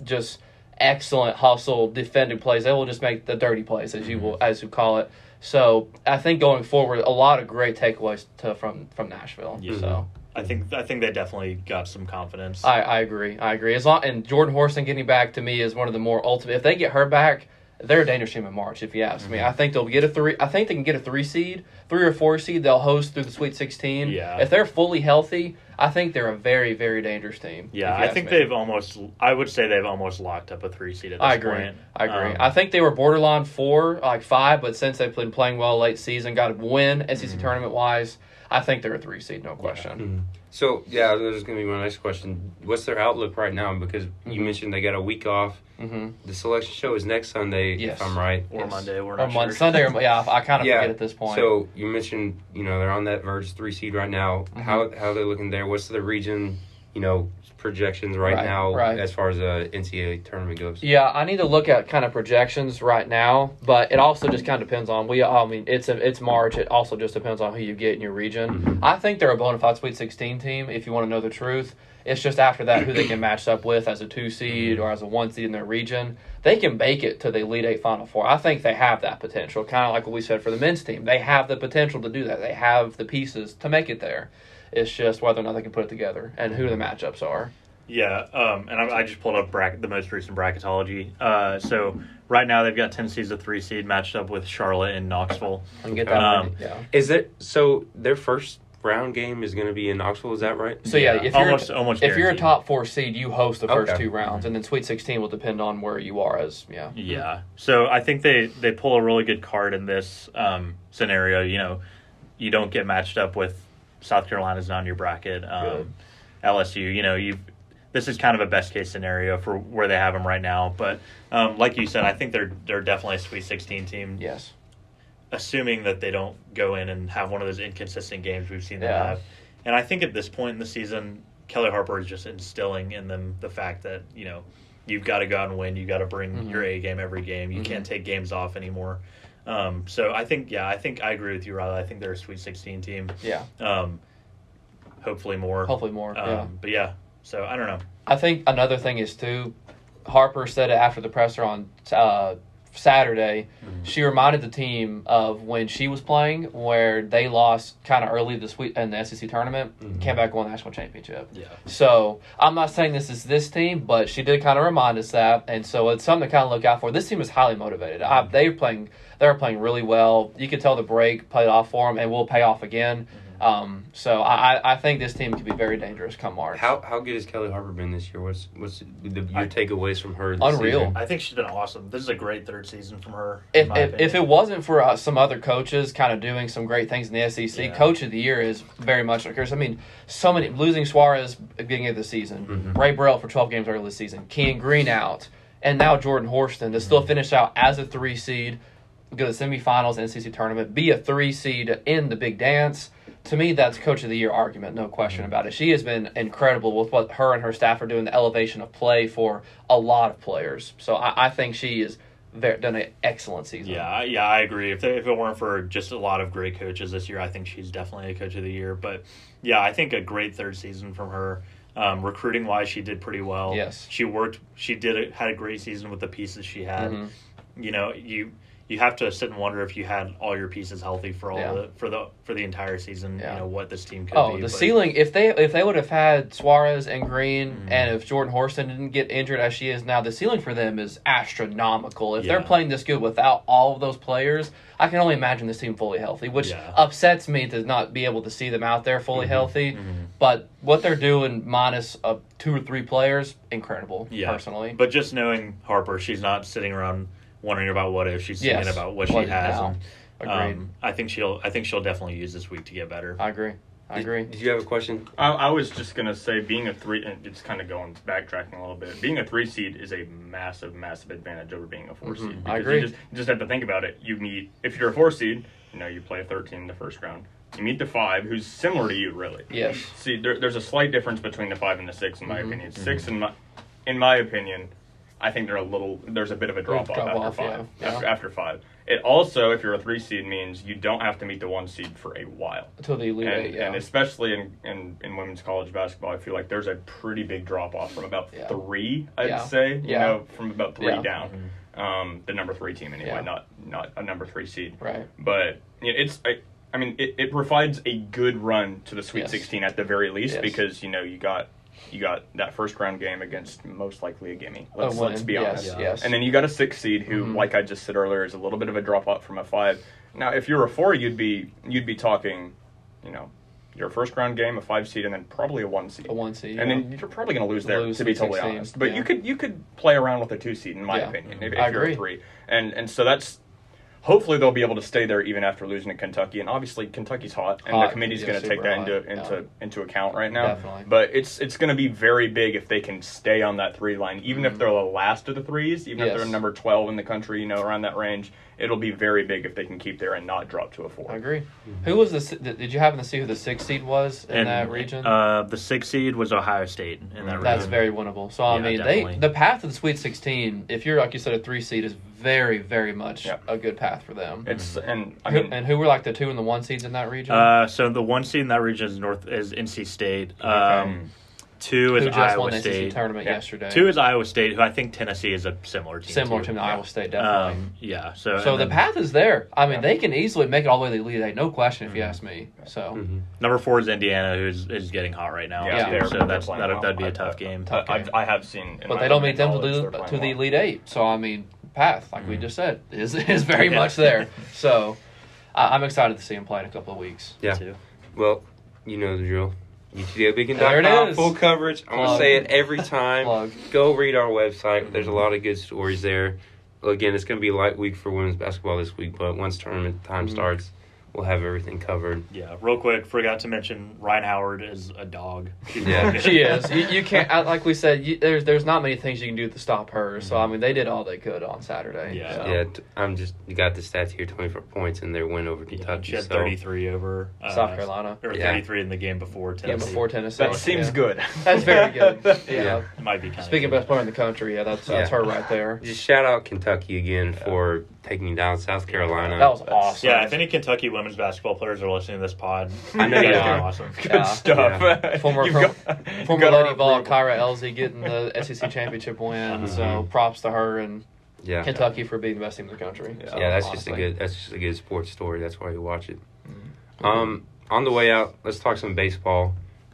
just excellent hustle defending plays. They will just make the dirty plays as you will as you call it. So I think going forward, a lot of great takeaways to, from from Nashville. Yeah. So I think I think they definitely got some confidence. I, I agree. I agree. As long and Jordan Horston getting back to me is one of the more ultimate. If they get her back, they're a dangerous team in March. If you ask me, Mm-hmm. I think they'll get a three. I think they can get a three seed, three or four seed. They'll host through the Sweet Sixteen. Yeah. If they're fully healthy, I think they're a very very dangerous team. yeah, I think me. they've almost. I would say they've almost locked up a three seed at this I agree. point. I agree. Um, I think they were borderline four, like five, but since they've been playing well late season, got a win SEC Mm-hmm. tournament wise. I think they're a three seed, no question. Mhm. So yeah, that was going to be my next question. What's their outlook right now? Because you mentioned they got a week off. Mm-hmm. The selection show is next Sunday, Yes. if I'm right. or Yes. Monday. We're Or not Mon- sure. Sunday, or yeah, I kind of Yeah. forget at this point. So you mentioned, you know, they're on that verge three seed right now. Mhm. How how are they looking there? What's the region, you know, projections right, Right, now right. as far as the NCAA tournament goes? Yeah, I need to look at kind of projections right now, but it also just kind of depends on we. I mean, it's a, it's March. It also just depends on who you get in your region. Mhm. I think they're a bona fide Sweet Sixteen team. If you want to know the truth, it's just after that who they can match up with as a two seed or as a one seed in their region. They can make it to the Elite Eight Final Four. I think they have that potential. Kind of like what we said for the men's team, they have the potential to do that. They have the pieces to make it there. It's just whether or not they can put it together and who the matchups are. Yeah, um, and I, I just pulled up bracket, the most recent bracketology. Uh, so right now they've got Tennessee as a three seed matched up with Charlotte and Knoxville. And get that. Um. Yeah. Is it so? Their first round game is going to be in Knoxville. Is that right? So yeah, Yeah, if you're almost- almost if you're a top four seed, you host the first Okay. two rounds, and then Sweet Sixteen will depend on where you are. As yeah, Yeah. So I think they they pull a really good card in this um, scenario. You know, you don't get matched up with South Carolina's not in your bracket. Um, LSU. You know, you this is kind of a best case scenario for where they have them right now. But um, like you said, I think they're they're definitely a Sweet 16 team. yes, assuming that they don't go in and have one of those inconsistent games we've seen them Yeah. have. And I think at this point in the season, Kellie Harper is just instilling in them the fact that you know you've got to go out and win. You've got to bring Mhm. your A game every game. You Mhm. can't take games off anymore. Um, so I think, yeah, I think I agree with you, Riley. I think they're a Sweet 16 team. yeah, Um, hopefully more. hopefully more. Um, yeah, But yeah, so I don't know. I think another thing is too. Harper said it after the presser on uh, Saturday. Mhm. She reminded the team of when she was playing, where they lost kind of early this week in the SEC tournament, Mhm. came back won the national championship. Yeah. So I'm not saying this is this team, but she did kind of remind us that, and so it's something to kind of look out for. This team is highly motivated. I, they're playing, they're playing really well. You can tell the break played off for them, and will pay off again. Um, so I, I- I think this team could be very dangerous come March. How how good has Kellie Harper been this year? What's what's the, your I- takeaways from her? This Unreal. season? I think she's been awesome. This is a great third season from her. if, if, if it wasn't for uh, some other coaches kind of doing some great things in the SEC, Yeah. Coach of the Year is very much like yours. I mean, so many losing Suarez at the beginning of the season, Mhm. Rae Burrell for 12 games early this season, Keyen Green out, and now Jordan Horston to still finish out as a three seed, go to the semifinals, NCC tournament, be a three seed in the big dance. To me, that's Coach of the Year argument, no question about it. She has been incredible with what her and her staff are doing, the elevation of play for a lot of players. So I, I think she has done an excellent season. Yeah, I- yeah, I agree. If there, if it weren't for just a lot of great coaches this year, I think she's definitely a coach of the year. But yeah, I think a great third season from her. Um, recruiting wise, she did pretty well. Yes. she worked. She did had a great season with the pieces she had. Mhm. You know, you you have to sit and wonder if you had all your pieces healthy for all Yeah. the for the for the entire season. Yeah. You know what this team could be. Oh, be. the but- ceiling! If they if they would have had Suarez and Green, Mhm. and if Jordan Horston didn't get injured as she is now, the ceiling for them is astronomical. If they're playing this good without all of those players, I can only imagine this team fully healthy, which Yeah. upsets me to not be able to see them out there fully Mhm. healthy. Mhm. But what they're doing minus uh, two or three players, incredible. Yeah. personally. But just knowing Harper, she's not sitting around wondering about what if. She's thinking Yes. about what, What she has. now. And, um, I think she'll. I think she'll definitely use this week to get better. I agree. I agree. Did you have a question? I, I was just gonna say, being a three, and it's kind of going backtracking a little bit. Being a three seed is a massive, massive advantage over being a 4 Mhm. seed. I agree. You just, you just have to think about it. You meet if you're a four seed, you know you play a thirteen in the first round. You meet the five, who's similar to you, really. Yes. See, there, there's a slight difference between the five and the six, in my Mhm. opinion. Six, in my, in my opinion, I think they're a little. There's a bit of a drop off after off, five. yeah. After, Yeah. after five, it also, if you're a three seed, means you don't have to meet the one seed for a while Until the elite and, eight, yeah. and especially in, in, in women's college basketball, I feel like there's a pretty big drop off from about Yeah. three, I'd Yeah. say. You Yeah. know, from about three Yeah. down. Um, the number three team anyway, Yeah. not not a number three seed. right. But you know, it's I, I mean it, it provides a good run to the Sweet Yes. 16 at the very least Yes. because you know you got you got that first round game against most likely a gimme. Let's, let's be honest. Yes. And then you got a six seed who, Mhm. like I just said earlier, is a little bit of a drop off from a five. Now, if you're a four, you'd be you'd be talking, you know, your first round game, a five seed, and then probably a one seed. a one seed. and yeah. then you're probably going to lose there, Lose to be totally honest. But yeah. you could you could play around with a two seed, in my Yeah. opinion, if, if you're agree. a three. And and so that's hopefully they'll be able to stay there even after losing to Kentucky. And obviously Kentucky's hot, and Hot, the committee's yeah, going to take that hot, into yeah. into into account right now. Definitely. But it's it's going to be very big if they can stay on that three line, even if they're the last of the threes, even if Mm-hmm. They're number twelve in the country, you know, around that range. It'll be very big if they can keep there and not drop to a four. I agree. Who was the? Did you happen to see who the sixth seed was in And, that region? Uh, the sixth seed was Ohio State in that region. That's very winnable. So I Yeah, mean, definitely. they the path to the Sweet Sixteen. If you're like you said, a three seed is very, very much Yeah. a good path for them. It's and I Who- and who were like the two and the one seeds in that region? Uh, so the one seed in that region is North is NC State. Um, Two is who just Iowa won the SEC State. tournament Yeah. yesterday? Two is Iowa State, who I think Tennessee is a similar team. similar to. to Iowa State, definitely. Um, yeah. So so the then path is there. I mean, Yeah. they can easily make it all the way to the Elite Eight, no question. If you Mhm. ask me. So Mhm. number four is Indiana, who's is getting hot right now. Yeah, too. so that's that'd, well. that'd be a tough I- game. I, Tough I've, game. I have seen, but they don't meet them to the they're to the well. Elite Eight. So I mean, path like we Mhm. just said is is very much there. So I, I'm excited to see him play in a couple of weeks. Yeah. Too. Well, you know the drill. There UTDailyBeacon.com, it is. full coverage. I'm going to say it every time. Plug. Go read our website. There's a lot of good stories there. Again, it's going to be a light week for women's basketball this week, but once tournament time Mhm. starts, we'll have everything covered. Yeah, real quick, forgot to mention Rhyne Howard is a dog. She's Yeah. She is. You, you can't uh, like we said. You, there's there's not many things you can do to stop her. So I mean, they did all they could on Saturday. Yeah. So. Yeah, t- I'm just you got the stats here: 24 points in their win over Yeah, Kentucky. she had so 33 over uh, South Carolina. or Yeah. 33 in the game before Yeah, Tennessee. before Tennessee. That seems yeah. good. That's very good. Yeah. Yeah. It might be kind Speaking of of best player in the country, yeah, that's that's Yeah. her right there. just shout out Kentucky again for taking down South Carolina. That was That's- awesome. Yeah, if any Kentucky women's basketball players are listening to this pod, I know you guys you are are. awesome. Good Yeah. stuff. Former- You've from- got- Former Lady Vol, approval. Kyra Elzy getting the SEC championship win. So Mhm. props to her and yeah, Kentucky for being the best team in the country. Yeah. So, yeah, that's just a good that's just a good sports story. That's why you watch it. Mm-hmm. Um, on the way out, let's talk some baseball.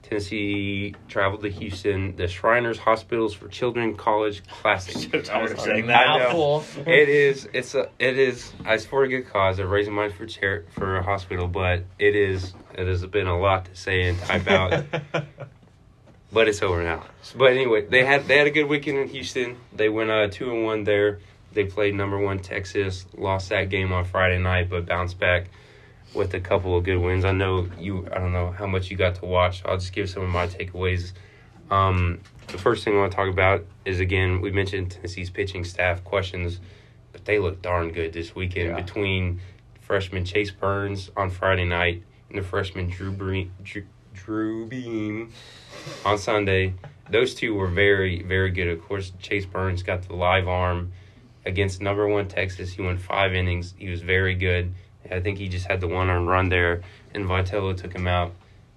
Tennessee traveled to Houston. The Shriners Hospitals for Children College Classic. so tired of I saying know. that. Mouthful. it is. It's a. It is. It's for a good cause. They're raising money for chair for a hospital, but it is It has been a lot to say and type out, but it's over now. But anyway, they had they had a good weekend in Houston. They went uh, two and one there. They played number one Texas, lost that game on Friday night, but bounced back with a couple of good wins. I know you. I don't know how much you got to watch. I'll just give some of my takeaways. Um, the first thing I want to talk about is again we mentioned Tennessee's pitching staff questions, but they look darn good this weekend Yeah. between freshman Chase Burns on Friday night and the freshman Drew Bre- Drew, Drew Beam on Sunday. Those two were very very good. Of course, Chase Burns got the live arm against number one Texas. He went five innings. He was very good. I think he just had the one earned run there, and Vitello took him out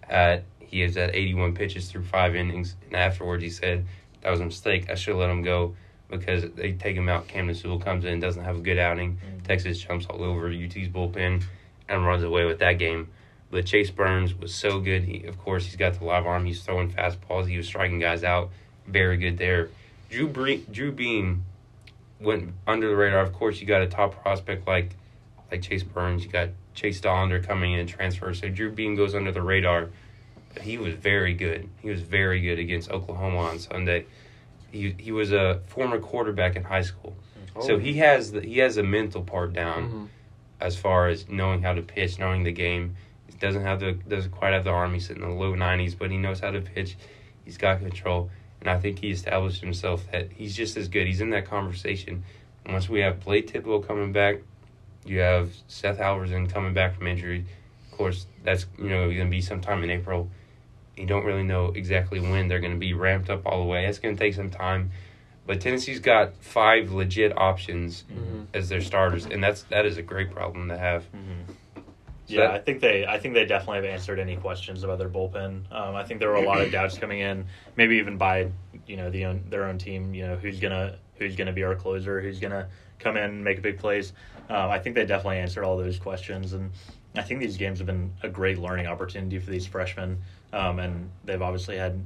at he is at 81 pitches through five innings, and afterwards he said that was a mistake. I should have let him go because they take him out. Camden Sewell comes in, doesn't have a good outing. Mm. Texas jumps all over UT's bullpen and runs away with that game. But Chase Burns was so good. He, of course, he's got the live arm. He's throwing fastballs. He was striking guys out. Very good there. Drew Bre- Drew Beam went under the radar. Of course, you got a top prospect like like Chase Burns. You got Chase Dollander coming in transfer. So Drew Beam goes under the radar. But he was very good. He was very good against Oklahoma on Sunday. He he was a former quarterback in high school. So he has the he has a mental part down Mhm. as far as knowing how to pitch, knowing the game. He doesn't have the doesn't quite have the arm. He's sitting in the low nineties, but he knows how to pitch. He's got control, and I think he established himself that he's just as good. He's in that conversation. And once we have Blake Tidwell coming back, you have Seth Halvorsen coming back from injury. Of course, that's you know going to be sometime in April. You don't really know exactly when they're going to be ramped up all the way. It's going to take some time. But Tennessee's got five legit options Mhm. as their starters, and that's that is a great problem to have. So Yeah, that- I think they. I think they definitely have answered any questions about their bullpen. Um, I think there were a lot of doubts coming in, maybe even by you know the own, their own team. You know who's gonna who's gonna be our closer, who's gonna come in and make a big plays. Um, I think they definitely answered all those questions, and I think these games have been a great learning opportunity for these freshmen. Um, and they've obviously had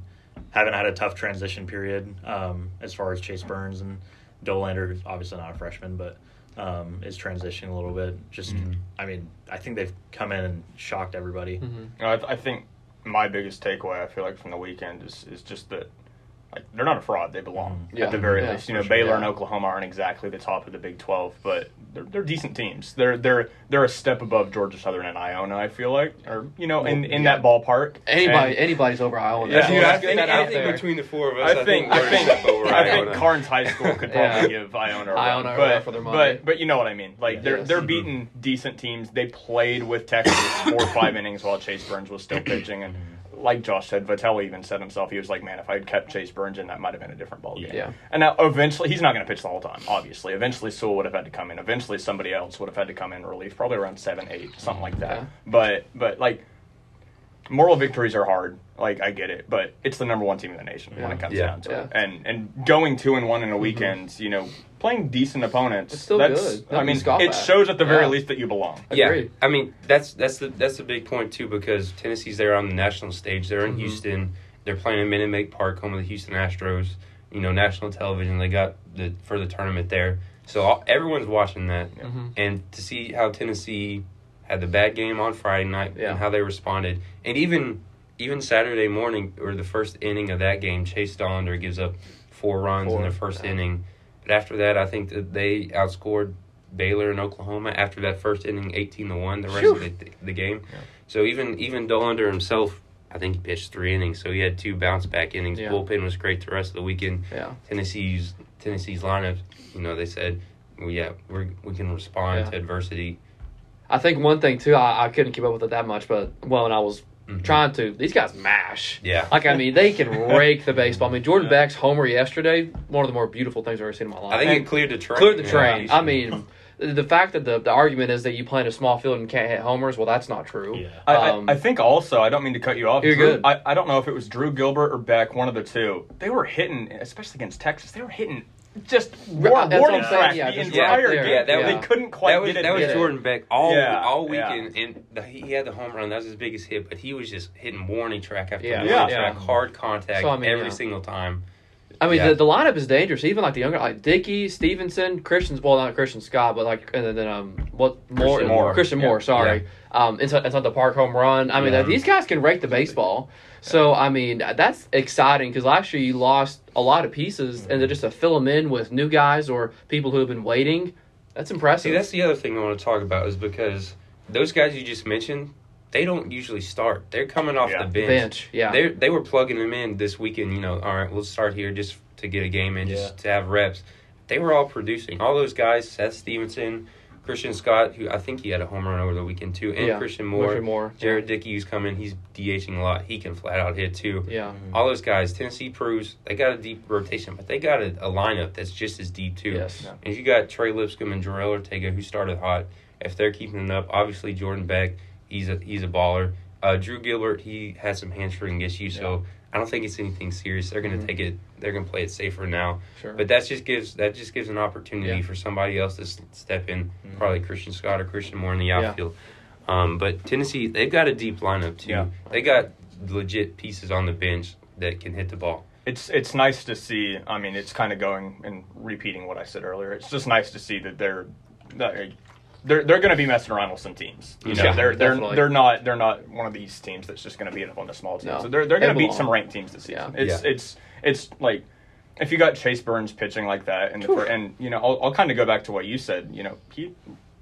haven't had a tough transition period um, as far as Chase Burns and Dollander, who's obviously not a freshman, but um, is transitioning a little bit. Just, I mean, I think they've come in and shocked everybody. Mhm. You know, I, I think my biggest takeaway I feel like from the weekend is is just that like they're not a fraud. They belong Yeah. at the very Yeah, least. You know, sure. Baylor Yeah. and Oklahoma aren't exactly the top of the Big Twelve, but they're, they're decent teams. They're they're they're a step above Georgia Southern and Iona. I feel like, or you know, in, in that ballpark. Anybody, And anybody's over Iowa. Yeah, So dude, let's I think that out anything between the four of us, I think I think I think Carnes High School could probably Yeah. give Iona a run, Iona a but, for their money. but but you know what I mean. Like they're Yes. they're Mhm. beating decent teams. They played with Texas four or five innings while Chase Burns was still pitching, and like Josh said, Vitello even said himself, he was like, "Man, if I had kept Chase Burns in, that might have been a different ball game." Yeah. And now eventually, he's not going to pitch the whole time. Obviously, eventually Sewell would have had to come in. Eventually, somebody else would have had to come in relief, probably around seven, eight, something like that. Yeah. But but like. Moral victories are hard, like I get it, but it's the number one team in the nation when it comes Yeah. down to Yeah. it. And and going two and one in a mm-hmm. weekend, you know, playing decent opponents. It's still that's, good. I mean, it at. shows at the very Yeah. least that you belong. Yeah, Agreed. I mean that's that's the that's the big point too because Tennessee's there on the national stage. They're in Mhm. Houston. They're playing in Minute Maid Park, home of the Houston Astros. You know, national television. They got the for the tournament there, so all, everyone's watching that. Mhm. And to see how Tennessee had the bad game on Friday night Yeah. and how they responded, and even even Saturday morning or the first inning of that game, Chase Dollander gives up four runs Four, in the first yeah. inning. But after that, I think that they outscored Baylor and Oklahoma after that first inning, eighteen to one. The rest Phew. of the, the game. So even even Dollander himself, I think he pitched three innings, so he had two bounce back innings. Yeah. Bullpen was great the rest of the weekend. Yeah. Tennessee's Tennessee's lineup, you know, they said, well, yeah, we we can respond Yeah. to adversity. I think one thing too, I, I couldn't keep up with it that much, but well, and I was Mhm. trying to, these guys mash. Yeah. Like I mean, they can rake the baseball. I mean, Jordan Beck's homer yesterday, one of the more beautiful things I've ever seen in my life. I think And it cleared the train. cleared the train. you I mean, the fact that the the argument is that you play in a small field and can't hit homers, well, that's not true. Yeah. I, I- Um, I, think also, I don't mean to cut you off. You're Drew, good. I, I don't know if it was Drew Gilbert or Beck, one of the two. They were hitting, especially against Texas. They were hitting just war, That's what warning I'm saying, track yeah, the entire right game. Yeah, that they couldn't quite that was get it. that was. Jordan Beck all Yeah, all yeah. weekend, and the, he had the home run. That was his biggest hit, but he was just hitting warning track after Yeah, warning yeah. track, Yeah. hard contact So, I mean, every yeah. single time. I mean, Yeah. the, the lineup is dangerous. Even like the younger, like Dickey, Stevenson, Christian's well, not Christian Scott, but like and then um, what more? Christian Moore. Christian Moore. Yeah. Sorry, um, inside, inside the park home run. I mean, Yeah. these guys can rake the baseball. So I mean, that's exciting because last year you lost a lot of pieces, and then just to fill them in with new guys or people who have been waiting, that's impressive. See, that's the other thing I want to talk about is because those guys you just mentioned, they don't usually start. They're coming off Yeah. the bench. bench. Yeah, They they were plugging them in this weekend. You know, all right, we'll start here just to get a game in, just to have reps. They were all producing. All those guys, Seth Stevenson, Christian Scott, who I think he had a home run over the weekend too, and Yeah. Christian Moore, Christian Moore. Jared Dickey, who's coming. He's DHing a lot. He can flat out hit too. Yeah, All those guys, Tennessee proves they got a deep rotation, but they got a, a lineup that's just as deep too. yes, Yeah. And you got Trey Lipscomb and Jorel Ortega who started hot. If they're keeping it up, obviously Jordan Beck, he's a he's a baller. Uh, Drew Gilbert, he has some hamstring issues, so I don't think it's anything serious. They're gonna Mhm. take it. They're gonna play it safer now. sure. But that just gives that just gives an opportunity Yeah. for somebody else to step in, Mhm. probably Christian Scott or Christian Moore in the outfield. Yeah. Um, but Tennessee, they've got a deep lineup too. Yeah. They got legit pieces on the bench that can hit the ball. It's it's nice to see. I mean, it's kind of going and repeating what I said earlier. It's just nice to see that they're they're they're going to be messing around with some teams. You know, Yeah, they're they're definitely. they're not they're not one of these teams that's just going to beat up on the small teams. No, so they're they're going to beat some ranked teams this season. Yeah. It's Yeah. it's it's like if you got Chase Burns pitching like that, and and you know, I'll, I'll kind of go back to what you said. You know, he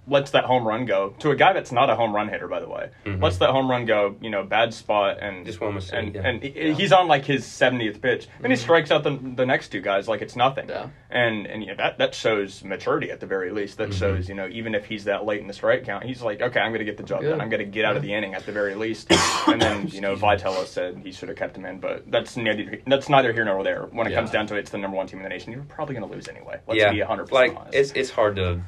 lets that home run go to a guy that's not a home run hitter, by the way. Mhm. Lets that home run go. You know, bad spot and Just one mistake, and, yeah. and he- he's on like his 70th pitch. Then he strikes out the, the next two guys like it's nothing. Yeah. And and you know, that that shows maturity at the very least. That Mhm. shows you know even if he's that late in the strike count, he's like, okay, I'm going to get the job done. I'm going to get out of the inning at the very least. and then you know Vitello said he should have kept him in, but that's neither that's neither here nor there. When it Yeah. comes down to it, it's the number one team in the nation. You're probably going to lose anyway. Let's yeah, be 100 like percent honest. it's it's hard to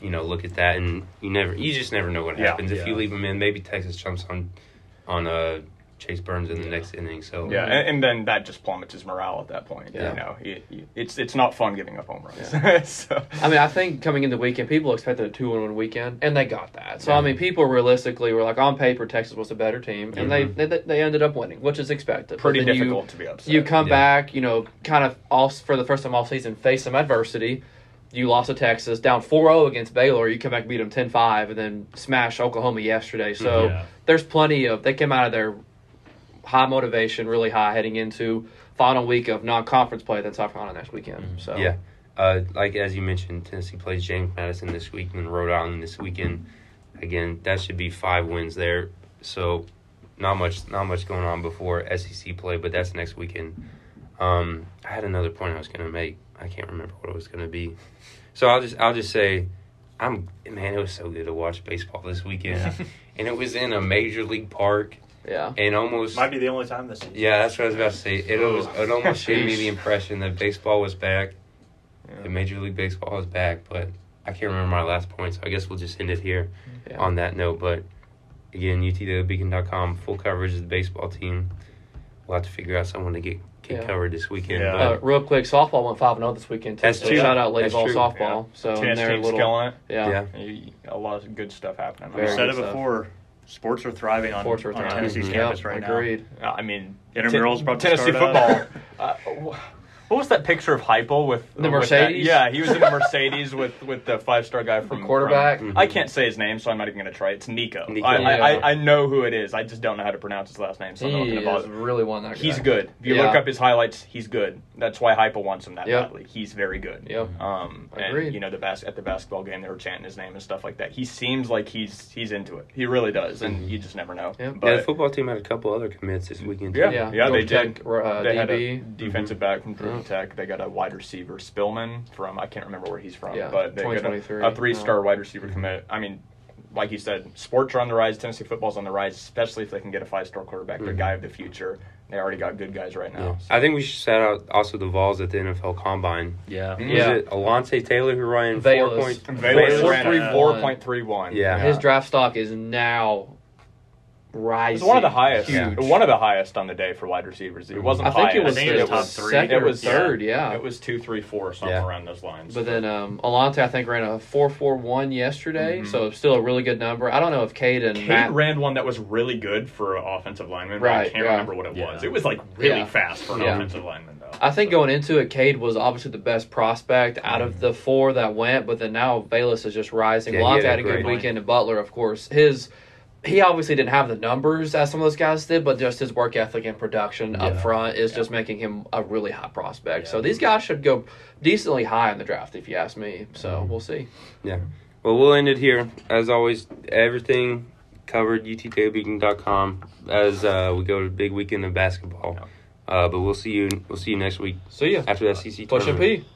you know look at that and you never you just never know what Yeah. happens if you leave him in. Maybe Texas jumps on on uh Chase Burns in the next inning. So yeah, and, and then that just plummets his morale at that point. Yeah. You know, he, he- it's it's not fun giving up home runs. so, I mean, I think coming in the weekend, people expected a two one weekend, and they got that. So I mean, people realistically were like, on paper, Texas was a better team, and they, they they ended up winning, which is expected. Pretty then you- difficult to be upset. You come Yeah. back, you know, kind of all for the first time all season, face some adversity. You lost to Texas, down 4-0 against Baylor. You come back, and beat them 10-5, and then smash Oklahoma yesterday. So Yeah. there's plenty of. They came out of their high motivation, really high, heading into final week of non-conference play. that's South Carolina next weekend. So yeah. Uh, like as you mentioned, Tennessee plays James Madison this week and then Rhode Island this weekend. Again, that should be five wins there. So not much not much going on before SEC play, but that's next weekend. Um, I had another point I was going to make. I can't remember what it was going to be. So I'll just I'll just say, I'm man. It was so good to watch baseball this weekend, and it was in a major league park, yeah. and almost Might be the only time this season. yeah. That's what I was about to say. It oh. was it almost gave me the impression that baseball was back, Yeah. that Major League Baseball is back. But I can't remember my last point, so I guess we'll just end it here Yeah. on that note. But again, UTDailyBeacon.com full coverage of the baseball team. We'll have to figure out someone to get get Yeah. covered this weekend. Yeah. Uh, real quick, softball went 5-0 this weekend too. That's so true. shout out Lady That's Ball true. softball. So Tennis they're team's little, killing it. yeah. Yeah. A lot of good stuff happening. Very We said it stuff. before. Sports are thriving on, Sports are on thriving. Tennessee's Mhm. campus Yep, right agreed. Uh, I mean, Intramural's about to Tennessee start football. uh, wh- what was that picture of Heupel with The with Mercedes? that- yeah, he was in a Mercedes with with the five star guy from quarterback? from- Mhm. I can't say his name, so I'm not even going to try. It's Nico. Nico. I, I, Yeah. I, I know who it is. I just don't know how to pronounce his last name, so I'm not He going to is bother. really one that guy. He's good. If you Yeah. look up his highlights, he's good. That's why Heupel wants him that Yep. badly. He's very good. Yep. Um, Agreed. and you know the bas- at the basketball game they were chanting his name and stuff like that. He seems like he's he's into it. He really does, and Mhm. you just never know. Yep. But yeah, the football team had a couple other commits this weekend. too. Yeah, Yeah, yeah, they did. Tech, uh, they had a DB. defensive back from Georgia. Tech. They got a wide receiver, Spillman from I can't remember where he's from, Yeah, but they got a, a three-star Yeah. wide receiver commit. I mean, like you said, sports are on the rise. Tennessee football's on the rise, especially if they can get a five-star quarterback, the Mhm. guy of the future. They already got good guys right Yeah. now. I think we should shout out also the Vols at the NFL Combine. Yeah. Yeah. Was it Alontae Taylor who ran Velus. four point? Vegas Four, ran three, a one. 4.31. Yeah. His draft stock is now rising. It was one of the highest. Huge. One of the highest on the day for wide receivers. It wasn't I think highest. it was, I think it was top three. second It was- third, yeah. It was two, three, four, something Yeah. around those lines. But then um, Alontae, I think, ran a 4.41 yesterday, Mhm. so still a really good number. I don't know if Cade and Cade Matt. ran one that was really good for an offensive lineman, but I can't yeah. remember what it Yeah. was. It was like really Yeah. fast for an Yeah. offensive lineman, though. I think going into it, Cade was obviously the best prospect out of the four that went, but then now Bayless is just rising. Yeah, he Lonzo had a had a good great weekend, and Butler, of course, his he obviously didn't have the numbers as some of those guys did, but just his work ethic and production up front is Yeah. just making him a really high prospect. So these guys should go decently high in the draft, if you ask me. So we'll see. Yeah. Well, we'll end it here. As always, everything covered utdailybeacon.com as uh, we go to the big weekend of basketball. Uh, but we'll see you. We'll see you next week See ya. after that CC Push and tournament. P.